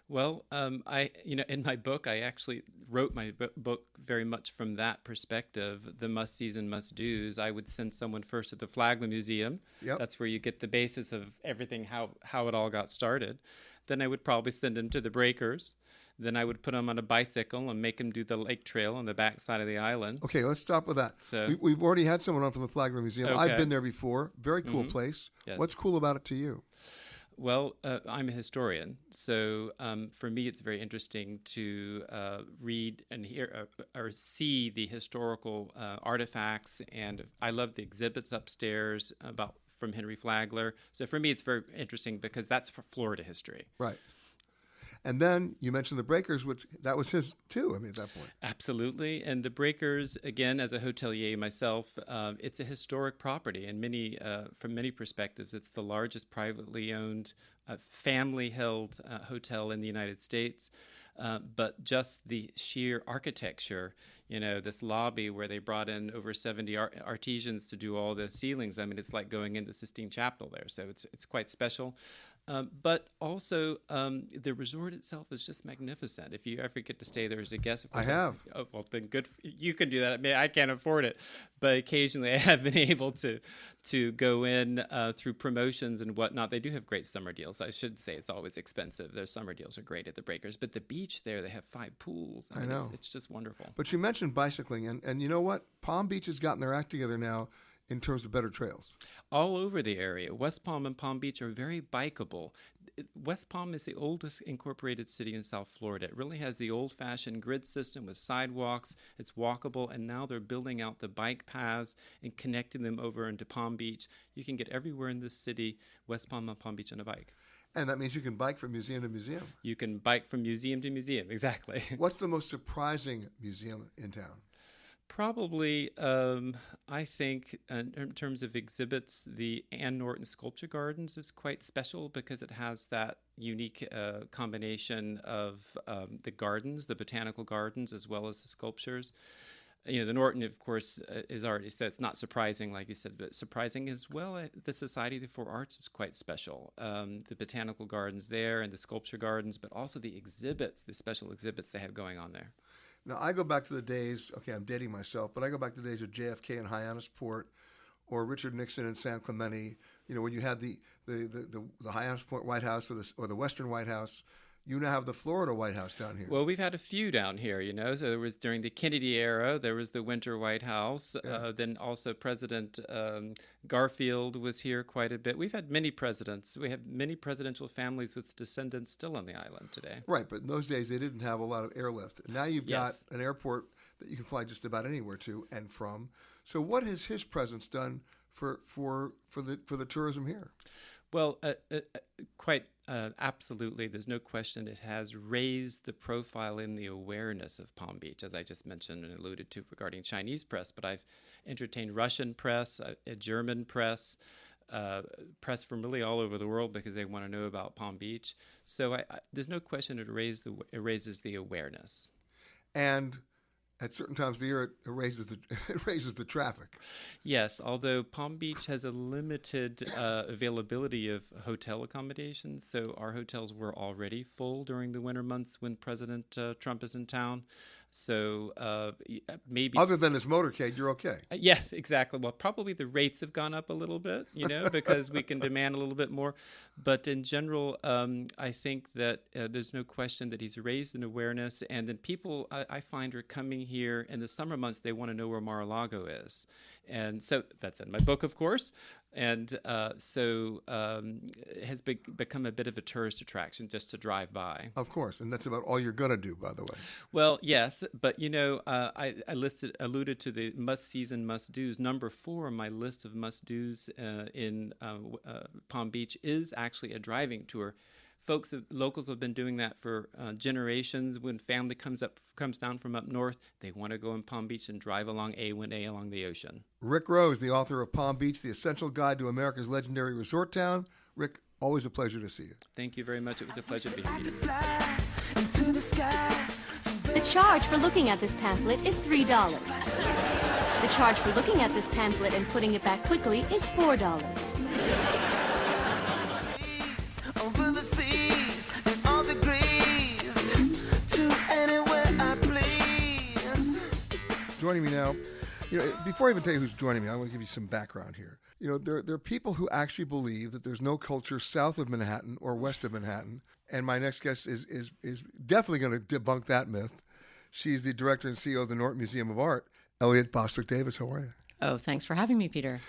Well, um, I you know in my book I actually wrote my b- book very much from that perspective. The must sees and must dos. I would send someone first to the Flagler Museum. Yep. That's where you get the basis of everything how how it all got started. Then I would probably send them to the Breakers. Then I would put them on a bicycle and make them do the lake trail on the back side of the island. Okay, let's stop with that. So- we, we've already had someone on from the Flagler Museum. I've been there before. Very cool Mhm. place. Yes. What's cool about it to you? Well, uh, I'm a historian, so um, for me it's very interesting to uh, read and hear uh, or see the historical uh, artifacts, and I love the exhibits upstairs about from Henry Flagler. So for me, it's very interesting because that's Florida history. Right. And then you mentioned the Breakers, which that was his too. I mean, at that point. Absolutely. And the Breakers, again, as a hotelier myself, uh, it's a historic property, and many, uh, from many perspectives, it's the largest privately owned, uh, family-held uh, hotel in the United States. Uh, but just the sheer architecture, you know, this lobby where they brought in over 70 ar- artisans to do all the ceilings. I mean, it's like going into Sistine Chapel there. So it's it's quite special. Um, but also, um, the resort itself is just magnificent. If you ever get to stay there as a guest, of I course, have. Oh, well, then good. For, you can do that. I mean, I can't afford it, but occasionally I have been able to to go in uh, through promotions and whatnot. They do have great summer deals. I should say it's always expensive. Their summer deals are great at the Breakers, but the beach there, they have five pools. I mean, know. It's, it's just wonderful. But you mentioned bicycling, and, and you know what? Palm Beach has gotten their act together now in terms of better trails. all over the area. West Palm and Palm Beach are very bikeable. West Palm is the oldest incorporated city in South Florida. It really has the old fashioned grid system with sidewalks, it's walkable, and now they're building out the bike paths and connecting them over into Palm Beach. You can get everywhere in this city, West Palm and Palm Beach, on a bike. And that means you can bike from museum to museum. You can bike from museum to museum, exactly. What's the most surprising museum in town? Probably, um, I think, in, in terms of exhibits, the Ann Norton Sculpture Gardens is quite special because it has that unique uh, combination of um, the gardens, the botanical gardens, as well as the sculptures. You know, the Norton, of course, uh, is already said it's not surprising, like you said, but surprising as well. uh, The Society for Arts is quite special. Um, the botanical gardens there and the sculpture gardens, but also the exhibits, the special exhibits they have going on there. Now, I go back to the days, okay, I'm dating myself, but I go back to the days of JFK in Hyannisport or Richard Nixon in San Clemente, you know, when you had the, the, the, the, the Hyannisport White House or the, or the Western White House. You now have the Florida White House down here. Well, we've had a few down here, you know. So there was during the Kennedy era, there was the Winter White House. Uh, then also President um, Garfield was here quite a bit. We've had many presidents. We have many presidential families with descendants still on the island today. Right, but in those days they didn't have a lot of airlift. Now you've Yes. got an airport that you can fly just about anywhere to and from. So what has his presence done for for for the for the tourism here? Well, uh, uh, uh, quite uh, absolutely. There's no question it has raised the profile and the awareness of Palm Beach, as I just mentioned and alluded to regarding Chinese press. But I've entertained Russian press, uh, uh, German press, press from really all over the world because they want to know about Palm Beach. So I, I, there's no question it, raised the, it raises the awareness. And at certain times of the year it raises the it raises the traffic. Yes, although Palm Beach has a limited uh, availability of hotel accommodations, so our hotels were already full during the winter months when President uh, Trump is in town. So uh, maybe other than his motorcade, you're okay. Uh, yes, exactly. Well, probably the rates have gone up a little bit, you know, because we can demand a little bit more. But in general, um, I think that uh, there's no question that he's raised an awareness, and then people I, I find are coming here in the summer months. They want to know where Mar-a-Lago is, and so that's in my book, of course and uh, so um, it has be- become a bit of a tourist attraction just to drive by. Of course, and that's about all you're going to do, by the way. Well, yes, but you know, uh, I, I, listed alluded to the must sees and must dos. Number four on my list of must dos uh, in uh, uh, Palm Beach is actually a driving tour folks locals have been doing that for uh, generations. When family comes up comes down from up north they want to go in palm beach and drive along a1a along the ocean. Rick rose the author of palm beach the essential guide to america's legendary resort town. Rick always a pleasure to see you. Thank you very much. It was a pleasure to be here. The charge for looking at this pamphlet is $3 the charge for looking at this pamphlet and putting it back quickly is $4 joining me now. You know, before I even tell you who's joining me, I want to give you some background here. You know, there, there are people who actually believe that there's no culture south of Manhattan or west of Manhattan. And my next guest is, is, is definitely going to debunk that myth. She's the director and CEO of the Norton Museum of Art, Elliot Bostwick Davis. How are you? Oh, thanks for having me, Peter.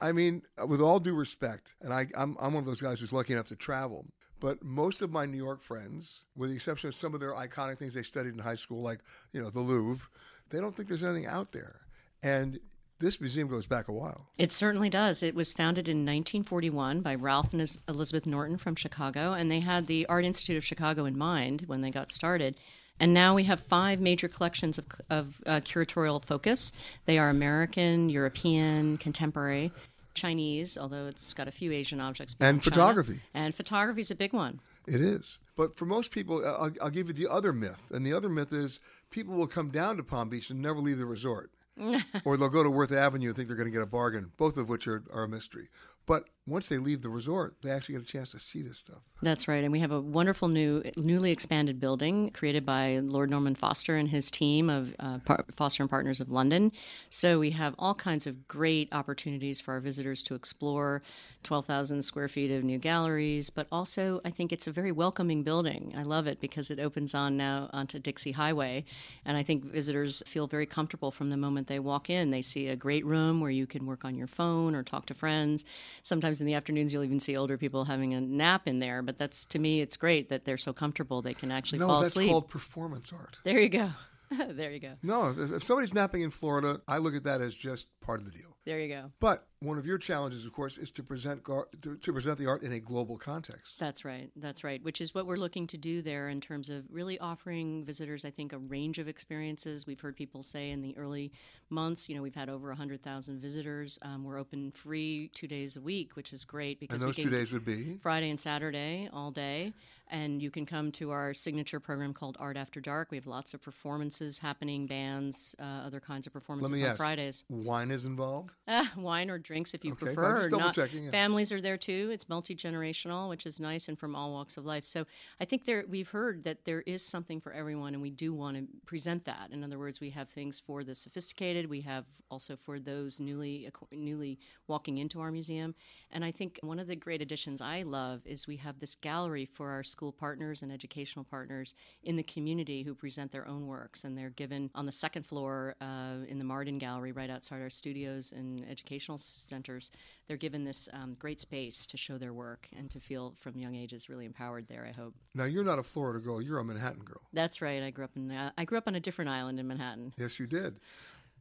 I mean, uh, with all due respect, and I, I'm, I'm one of those guys who's lucky enough to travel, but most of my New York friends, with the exception of some of their iconic things they studied in high school, like, you know, the Louvre, they don't think there's anything out there. And this museum goes back a while. It certainly does. It was founded in 1941 by Ralph and Elizabeth Norton from Chicago, and they had the Art Institute of Chicago in mind when they got started. And now we have five major collections of, of uh, curatorial focus. They are American, European, contemporary, Chinese, although it's got a few Asian objects. And photography. China. And photography is a big one. It is. But for most people, I'll, I'll, give you the other myth. And the other myth is people will come down to Palm Beach and never leave the resort. or they'll go to Worth Avenue and think they're going to get a bargain, both of which are, are a mystery. But once they leave the resort, they actually get a chance to see this stuff. That's right, and we have a wonderful new, newly expanded building created by Lord Norman Foster and his team of uh, Foster and Partners of London. So we have all kinds of great opportunities for our visitors to explore. Twelve thousand square feet of new galleries, but also I think it's a very welcoming building. I love it because it opens on now onto Dixie Highway, and I think visitors feel very comfortable from the moment they walk in. They see a great room where you can work on your phone or talk to friends. Sometimes in the afternoons you'll even see older people having a nap in there. But that's to me, it's great that they're so comfortable they can actually no, fall that's asleep. called performance art. There you go. there you go. No, if, if somebody's napping in Florida, I look at that as just part of the deal. There you go. But one of your challenges, of course, is to present gar- to, to, present the art in a global context. That's right. That's right. Which is what we're looking to do there in terms of really offering visitors, I think, a range of experiences. We've heard people say in the early months, you know, we've had over hundred thousand visitors. Um, we're open free two days a week, which is great because and those two days would be Friday and Saturday all day. And you can come to our signature program called Art After Dark. We have lots of performances happening, bands, uh, other kinds of performances Let me on ask, Fridays. Wine is involved? Uh, wine or drinks if you okay, prefer. Just double checking. Yeah. Families are there too. It's multi generational, which is nice, and from all walks of life. So I think there we've heard that there is something for everyone, and we do want to present that. In other words, we have things for the sophisticated. We have also for those newly newly walking into our museum. And I think one of the great additions I love is we have this gallery for our school partners and educational partners in the community who present their own works, and they're given on the second floor uh, in the Marden Gallery, right outside our studios and educational centers. They're given this um, great space to show their work and to feel from young ages really empowered there. I hope. Now you're not a Florida girl; you're a Manhattan girl. That's right. I grew up in uh, I grew up on a different island in Manhattan. Yes, you did.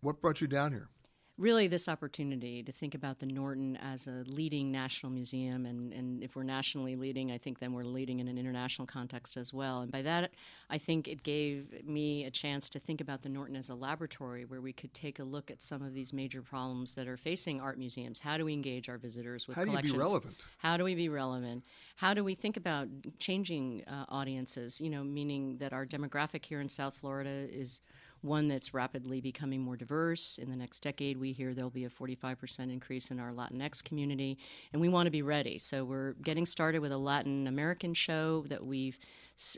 What brought you down here? Really this opportunity to think about the Norton as a leading national museum. And, and if we're nationally leading, I think then we're leading in an international context as well. And by that, I think it gave me a chance to think about the Norton as a laboratory where we could take a look at some of these major problems that are facing art museums. How do we engage our visitors with How do collections? you be relevant? How do we be relevant? How do we think about changing uh, audiences? You know, meaning that our demographic here in South Florida is one that's rapidly becoming more diverse. In the next decade, we hear there'll be a 45% increase in our Latinx community, and we want to be ready. So we're getting started with a Latin American show that we've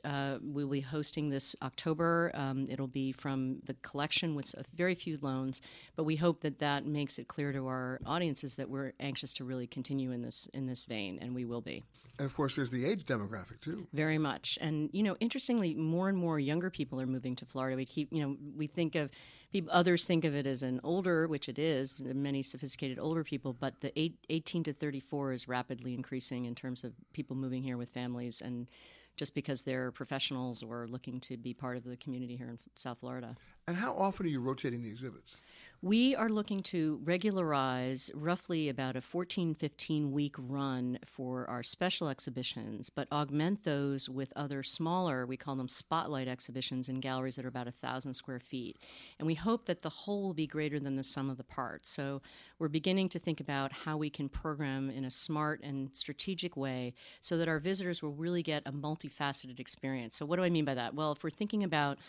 uh, we'll be hosting this October. Um, it'll be from the collection with very few loans, but we hope that that makes it clear to our audiences that we're anxious to really continue in this in this vein, and we will be. And of course, there's the age demographic too. Very much, and you know, interestingly, more and more younger people are moving to Florida. We keep, you know, we think of people, others think of it as an older, which it is, many sophisticated older people, but the eight, 18 to 34 is rapidly increasing in terms of people moving here with families and just because they're professionals or looking to be part of the community here in South Florida. And how often are you rotating the exhibits? We are looking to regularize roughly about a 14, 15 week run for our special exhibitions, but augment those with other smaller, we call them spotlight exhibitions in galleries that are about a thousand square feet. And we hope that the whole will be greater than the sum of the parts. So we're beginning to think about how we can program in a smart and strategic way so that our visitors will really get a multifaceted experience. So, what do I mean by that? Well, if we're thinking about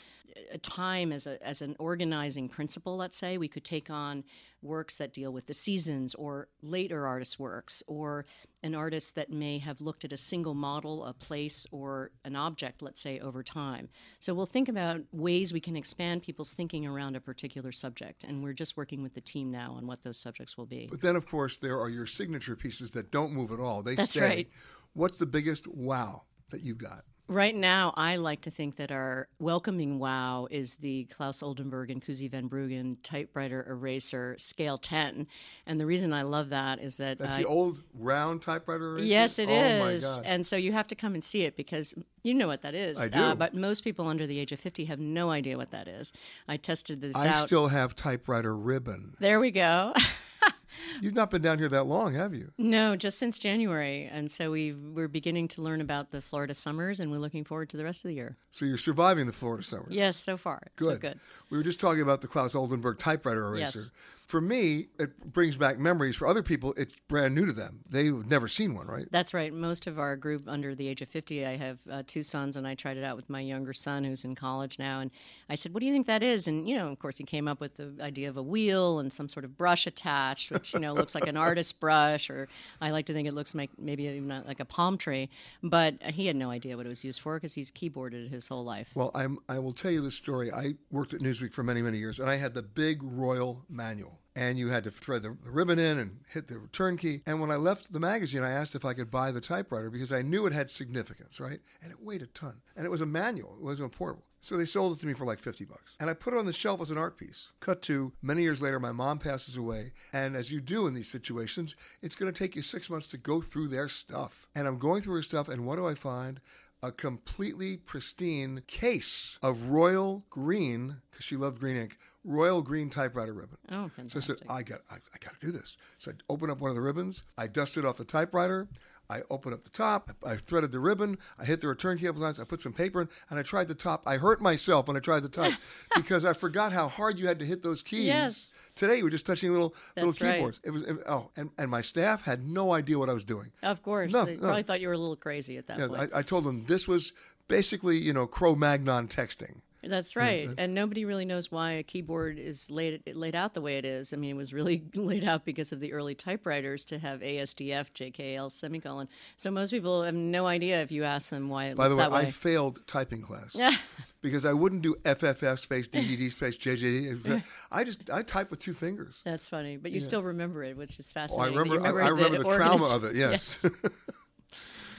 a time as, a, as an organizing principle, let's say, we could take on works that deal with the seasons or later artist works or an artist that may have looked at a single model, a place, or an object, let's say, over time. So we'll think about ways we can expand people's thinking around a particular subject. And we're just working with the team now on what those subjects will be. But then, of course, there are your signature pieces that don't move at all. They That's stay. Right. What's the biggest wow that you've got? Right now, I like to think that our welcoming wow is the Claes Oldenburg and Coosje van Bruggen typewriter eraser scale 10. And the reason I love that is that. That's uh, the old round typewriter eraser? Yes, it oh is. my God. And so you have to come and see it because you know what that is. I do. Uh, but most people under the age of 50 have no idea what that is. I tested this I out. still have typewriter ribbon. There we go. You've not been down here that long, have you? No, just since January. And so we we're beginning to learn about the Florida summers and we're looking forward to the rest of the year. So you're surviving the Florida summers. Yes, so far. Good. So good. We were just talking about the Claes Oldenburg typewriter eraser. Yes. For me, it brings back memories. For other people, it's brand new to them. They've never seen one, right? That's right. Most of our group under the age of 50, I have uh, two sons, and I tried it out with my younger son who's in college now. And I said, What do you think that is? And, you know, of course, he came up with the idea of a wheel and some sort of brush attached, which, you know, looks like an artist's brush, or I like to think it looks like maybe even like a palm tree. But he had no idea what it was used for because he's keyboarded his whole life. Well, I'm, I will tell you the story. I worked at Newsweek for many, many years, and I had the big Royal manual. And you had to thread the, ribbon in and hit the return key. And when I left the magazine, I asked if I could buy the typewriter because I knew it had significance, right? And it weighed a ton. And it was a manual, it wasn't a portable. So they sold it to me for like 50 bucks. And I put it on the shelf as an art piece. Cut to many years later, my mom passes away. And as you do in these situations, it's going to take you six months to go through their stuff. And I'm going through her stuff, and what do I find? A completely pristine case of royal green, because she loved green ink, royal green typewriter ribbon. Oh, So I fantastic. said, I got, I, I got to do this. So I opened up one of the ribbons. I dusted off the typewriter. I opened up the top. I threaded the ribbon. I hit the return key a couple times. I put some paper in, and I tried the top. I hurt myself when I tried the top because I forgot how hard you had to hit those keys. Yes. Today, we're just touching little little That's right. keyboards. It was it- oh, and, and my staff had no idea what I was doing. Of course. No, they no. probably thought you were a little crazy at that Yeah, point. I, I told them this was basically you know Cro-Magnon texting. That's right, and nobody really knows why a keyboard is laid laid out the way it is. I mean, it was really laid out because of the early typewriters to have ASDF, JKL, semicolon. So most people have no idea if you ask them why it By the way, I failed typing class. Yeah. because I wouldn't do FFF space DDD space JJD. I just I type with two fingers. That's funny, but you Yeah. still remember it, which is Oh, I fascinating. remember. I, I remember the, organis- trauma of it. Yes.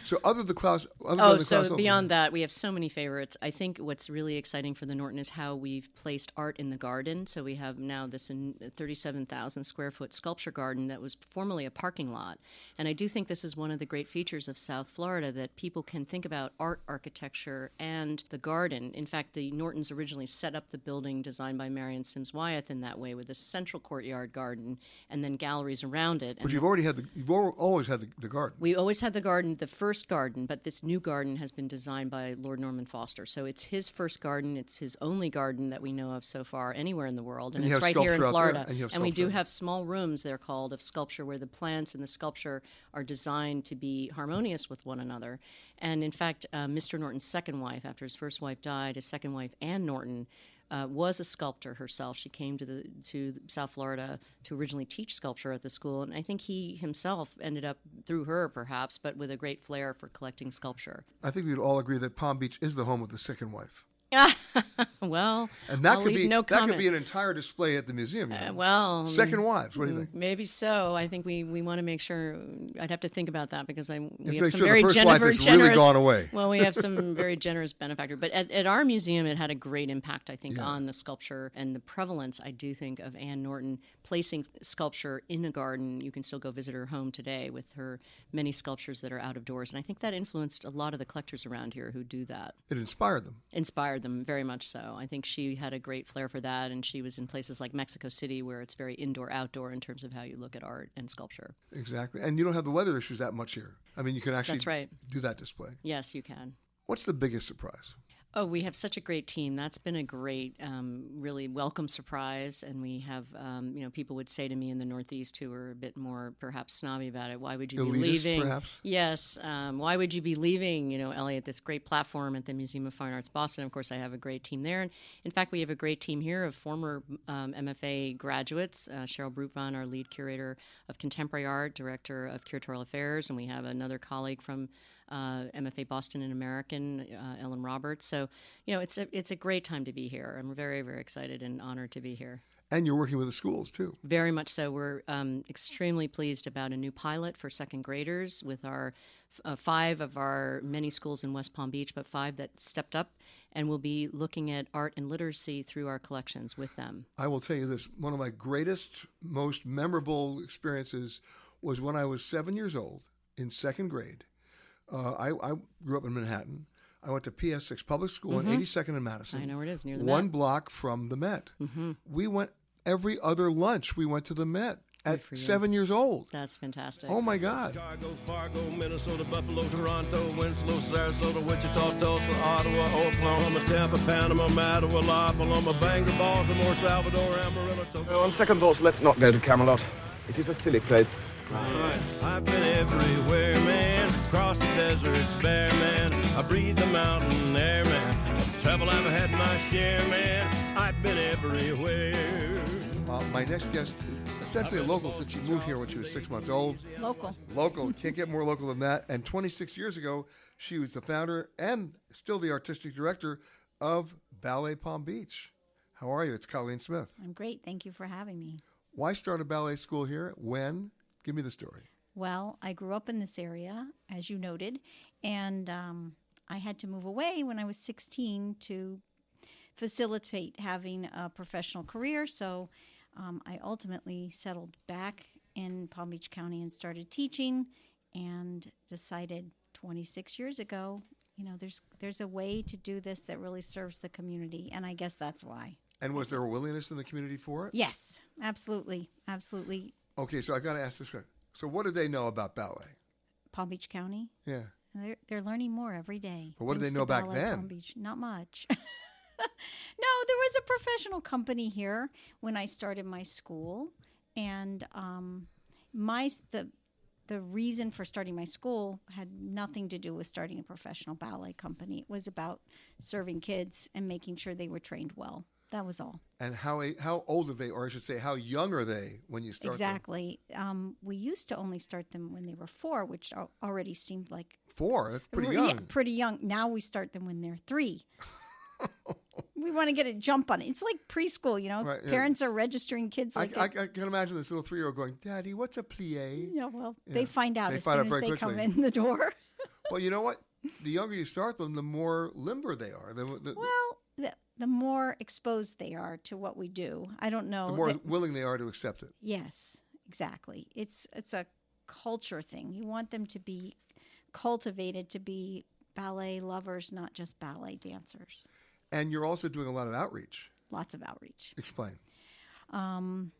So other the Claes. Other Oh, than the so Claes beyond that, we have so many favorites. I think what's really exciting for the Norton is how we've placed art in the garden. So we have now this in 37,000 square foot sculpture garden that was formerly a parking lot. And I do think this is one of the great features of South Florida that people can think about art architecture and the garden. In fact, the Nortons originally set up the building designed by Marion Sims Wyeth in that way with a central courtyard garden and then galleries around it. But And you've already had the. You've always had the, the garden. we always had the garden, the first garden, but this new garden has been designed by Lord Norman Foster. So it's his first garden. It's his only garden that we know of so far anywhere in the world, and, And it's right here in out there, Florida. and we do have small rooms. They're called of sculpture, where the plants and the sculpture are designed to be harmonious with one another. And in fact, uh, Mr. Norton's second wife, after his first wife died, his second wife Ann Norton uh, was a sculptor herself. She came to the to South Florida to originally teach sculpture at the school, and I think he himself ended up through her, perhaps, but with a great flair for collecting sculpture. I think we'd all agree that Palm Beach is the home of the second wife. well, And that I'll could be no that could be an entire display at the museum. you Uh, well, second wives. What do you think? Maybe so. I think we, we want to make sure. I'd have to think about that because I we to have some sure very wife has really generous. gone away. Well, we have some very generous benefactor, but at, at our museum, it had a great impact. I think Yeah. on the sculpture and the prevalence. I do think of Ann Norton placing sculpture in a garden. You can still go visit her home today with her many sculptures that are out of doors, and I think that influenced a lot of the collectors around here who do that It inspired them. inspired them very much so. I think she had a great flair for that, and she was in places like Mexico City where it's very indoor outdoor in terms of how you look at art and sculpture. Exactly. And you don't have the weather issues that much here. I mean, you can actually That's right. do that display. Yes, you can. What's the biggest surprise? Oh, we have such a great team. That's been a great, um, really welcome surprise. And we have, um, you know, people would say to me in the Northeast who are a bit more perhaps snobby about it, why would you be leaving? perhaps? Yes. Um, why would you be leaving, you know, Elliot, this great platform at the Museum of Fine Arts Boston? Of course, I have a great team there. And in fact, we have a great team here of former um, MFA graduates. Uh, Cheryl Brutvan, our lead curator of contemporary art, director of curatorial affairs. And we have another colleague from uh, MFA Boston and American, uh, Ellen Roberts. So, you know, it's a, it's a great time to be here. I'm very, very excited and honored to be here. And you're working with the schools too. Very much so. We're um, extremely pleased about a new pilot for second graders with our uh, five of our many schools in West Palm Beach, but five that stepped up and will be looking at art and literacy through our collections with them. I will tell you this one of my greatest, most memorable experiences was when I was seven years old in second grade. Uh, I, I grew up in Manhattan. I went to PS6 Public School Mhm. in 82nd and Madison. I know where it is, near the One Met. block from the Met. Mhm. We went every other lunch. We went to the Met at seven years old. That's fantastic. Oh my God! Chicago, Fargo, Minnesota, Buffalo, Toronto, Winslow, Sarasota, Wichita, Tulsa, Ottawa, Oklahoma, Tampa, Panama, Mattawa, La Paloma, Bangor, Baltimore, Salvador, Amarillo, Tokyo. on second thoughts, let's not go to Camelot. It is a silly place. Right. I've been everywhere, man. Across the deserts, bare, man. I breathe the mountain air, man. Of trouble I've had my share, man. I've been everywhere. Uh, my next guest is essentially a local since she moved here when she was six months old. Local. Local. Can't get more local than that. And 26 years ago, she was the founder and still the artistic director of Ballet Palm Beach. How are you? It's Colleen Smith. I'm great. Thank you for having me. Why start a ballet school here? When? Give me the story. Well, I grew up in this area, as you noted, and um, I had to move away when I was 16 to facilitate having a professional career. So um, I ultimately settled back in Palm Beach County and started teaching and decided 26 years ago, you know, there's there's a way to do this that really serves the community, and I guess that's why. And was there a willingness in the community for it? Yes, absolutely, absolutely. Okay, so I've got to ask this question. So, what do they know about ballet? Palm Beach County. Yeah. They're, they're learning more every day. But what did they know back then? Palm Beach. Not much. no, there was a professional company here when I started my school, and um, my the the reason for starting my school had nothing to do with starting a professional ballet company. It was about serving kids and making sure they were trained well. That was all. And how how old are they, or I should say, how young are they when you start? them? exactly. Um, we used to only start them when they were four, which already seemed like Four. That's pretty Yeah, young. pretty young. Now we start them when they're three. we want to get a jump on it. It's like preschool, you know. Right, yeah. Parents are registering kids I, like I, it- I can imagine this little three-year-old going, "Daddy, what's a plie?" Yeah, well, Yeah. they find out They as find soon as they come in the door. well, you know what? The younger you start them, the more limber they are. The, the, well, the, the more exposed they are to what we do. I don't know. the more that- willing they are to accept it. Yes, exactly. It's it's a culture thing. You want them to be cultivated to be ballet lovers, not just ballet dancers. And you're also doing a lot of outreach. Lots of outreach. Explain. Um,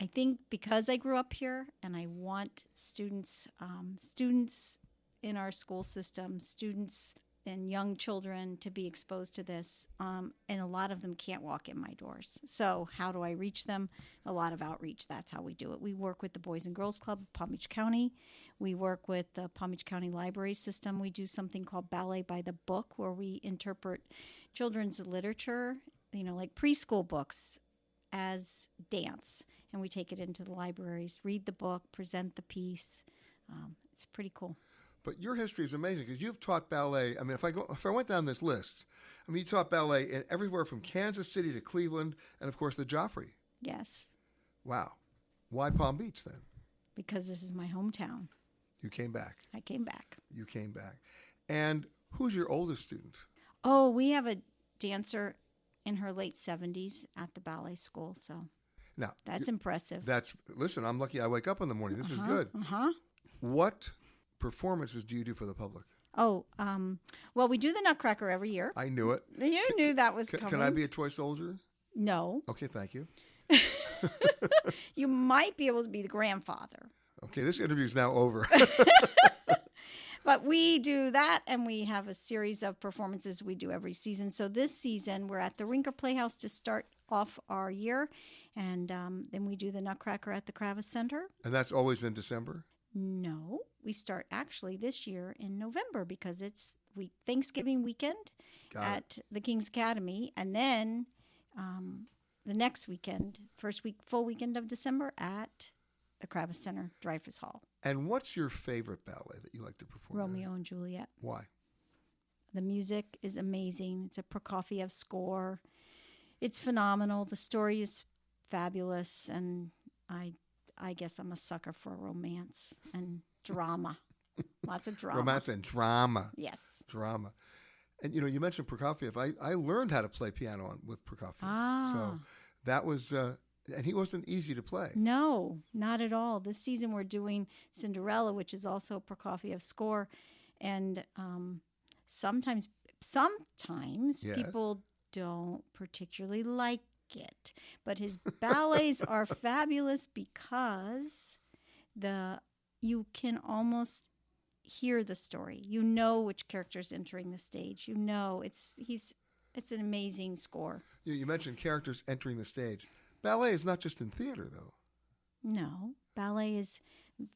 I think because I grew up here and I want students, um, students in our school system, students and young children to be exposed to this, um, and a lot of them can't walk in my doors. So, how do I reach them? A lot of outreach. That's how we do it. We work with the Boys and Girls Club, of Palm Beach County. We work with the Palm Beach County Library System. We do something called Ballet by the Book, where we interpret children's literature you know, like preschool books as dance, and we take it into the libraries, read the book, present the piece. Um, it's pretty cool. But your history is amazing because you've taught ballet. I mean, if I go, if I went down this list, I mean, you taught ballet in everywhere from Kansas City to Cleveland, and of course the Joffrey. Yes, Wow, why Palm Beach then? because this is my hometown. You came back. I came back. You came back, and who's your oldest student? Oh, we have a dancer in her late 70s at the ballet school, so Now that's impressive. That's listen. I'm lucky. I wake up in the morning. This is Uh-huh, good. Uh-huh. What performances do you do for the public? Oh, um, well, we do the Nutcracker every year. I knew it. You knew that was Can, coming. can I be a toy soldier? No. Okay, thank you. You might be able to be the grandfather. Okay, this interview is now over. But we do that, and we have a series of performances we do every season. So this season, we're at the Rinker Playhouse to start off our year, and um, then we do the Nutcracker at the Kravis Center. and that's always in December. No, we start actually this year in November because it's we Thanksgiving weekend Got it. at the King's Academy, and then um, the next weekend, first week, full weekend of December at the Kravis Center, Dreyfoos Hall. And what's your favorite ballet that you like to perform? Romeo and Juliet. Why? The music is amazing. It's a Prokofiev score. It's phenomenal. The story is fabulous, and I, I guess I'm a sucker for romance and drama. Lots of drama. Romance and drama. Yes. Drama. And you know, you mentioned Prokofiev. I, I learned how to play piano on, with Prokofiev. Ah. So that was, uh, and he wasn't easy to play. No, not at all. This season we're doing Cinderella, which is also Prokofiev score, and um, sometimes, sometimes Yes. people don't particularly like it, but his ballets are fabulous because the you can almost hear the story. You know which character's entering the stage. You know it's he's it's an amazing score. You, you mentioned characters entering the stage. Ballet is not just in theater, though. No, ballet is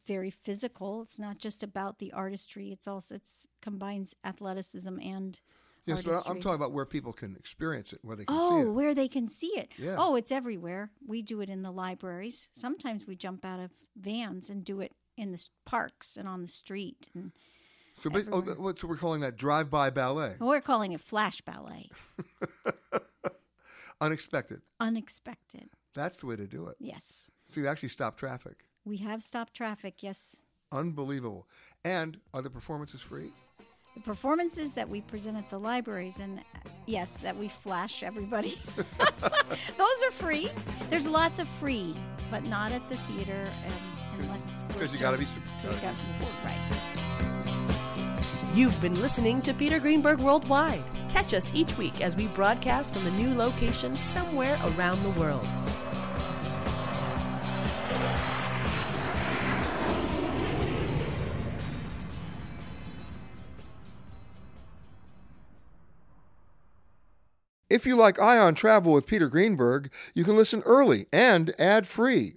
very physical. It's not just about the artistry. It's also it's combines athleticism and Yes, but. I'm talking about where people can experience it, where they can Oh, see it. Oh, where they can see it. Yeah. Oh, it's everywhere. We do it in the libraries. Sometimes we jump out of vans and do it in the parks and on the street. And So, ba- oh, what- so we're calling that drive-by ballet. we're calling it flash ballet. Unexpected. Unexpected. That's the way to do it. Yes. So you actually stop traffic. We have stopped traffic. Yes. Unbelievable. And are the performances free? The performances that we present at the libraries, and uh, yes, that we flash everybody, those are free. There's lots of free, but not at the theater um, unless we're 'Cause you gotta be served- sup- you gotta uh, be gotta- Right. You've been listening to Peter Greenberg Worldwide. Catch us each week as we broadcast from a new location somewhere around the world. If you like Ion Travel with Peter Greenberg, you can listen early and ad-free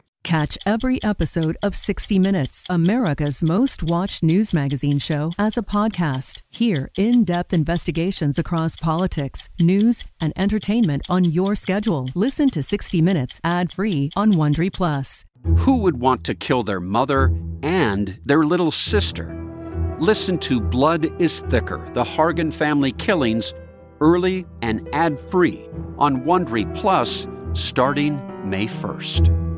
Catch every episode of 60 Minutes, America's most watched news magazine show, as a podcast. Hear in depth investigations across politics, news, and entertainment on your schedule. Listen to 60 Minutes ad free on Wondery Plus. Who would want to kill their mother and their little sister? Listen to Blood is Thicker The Hargan Family Killings early and ad free on Wondery Plus starting May 1st.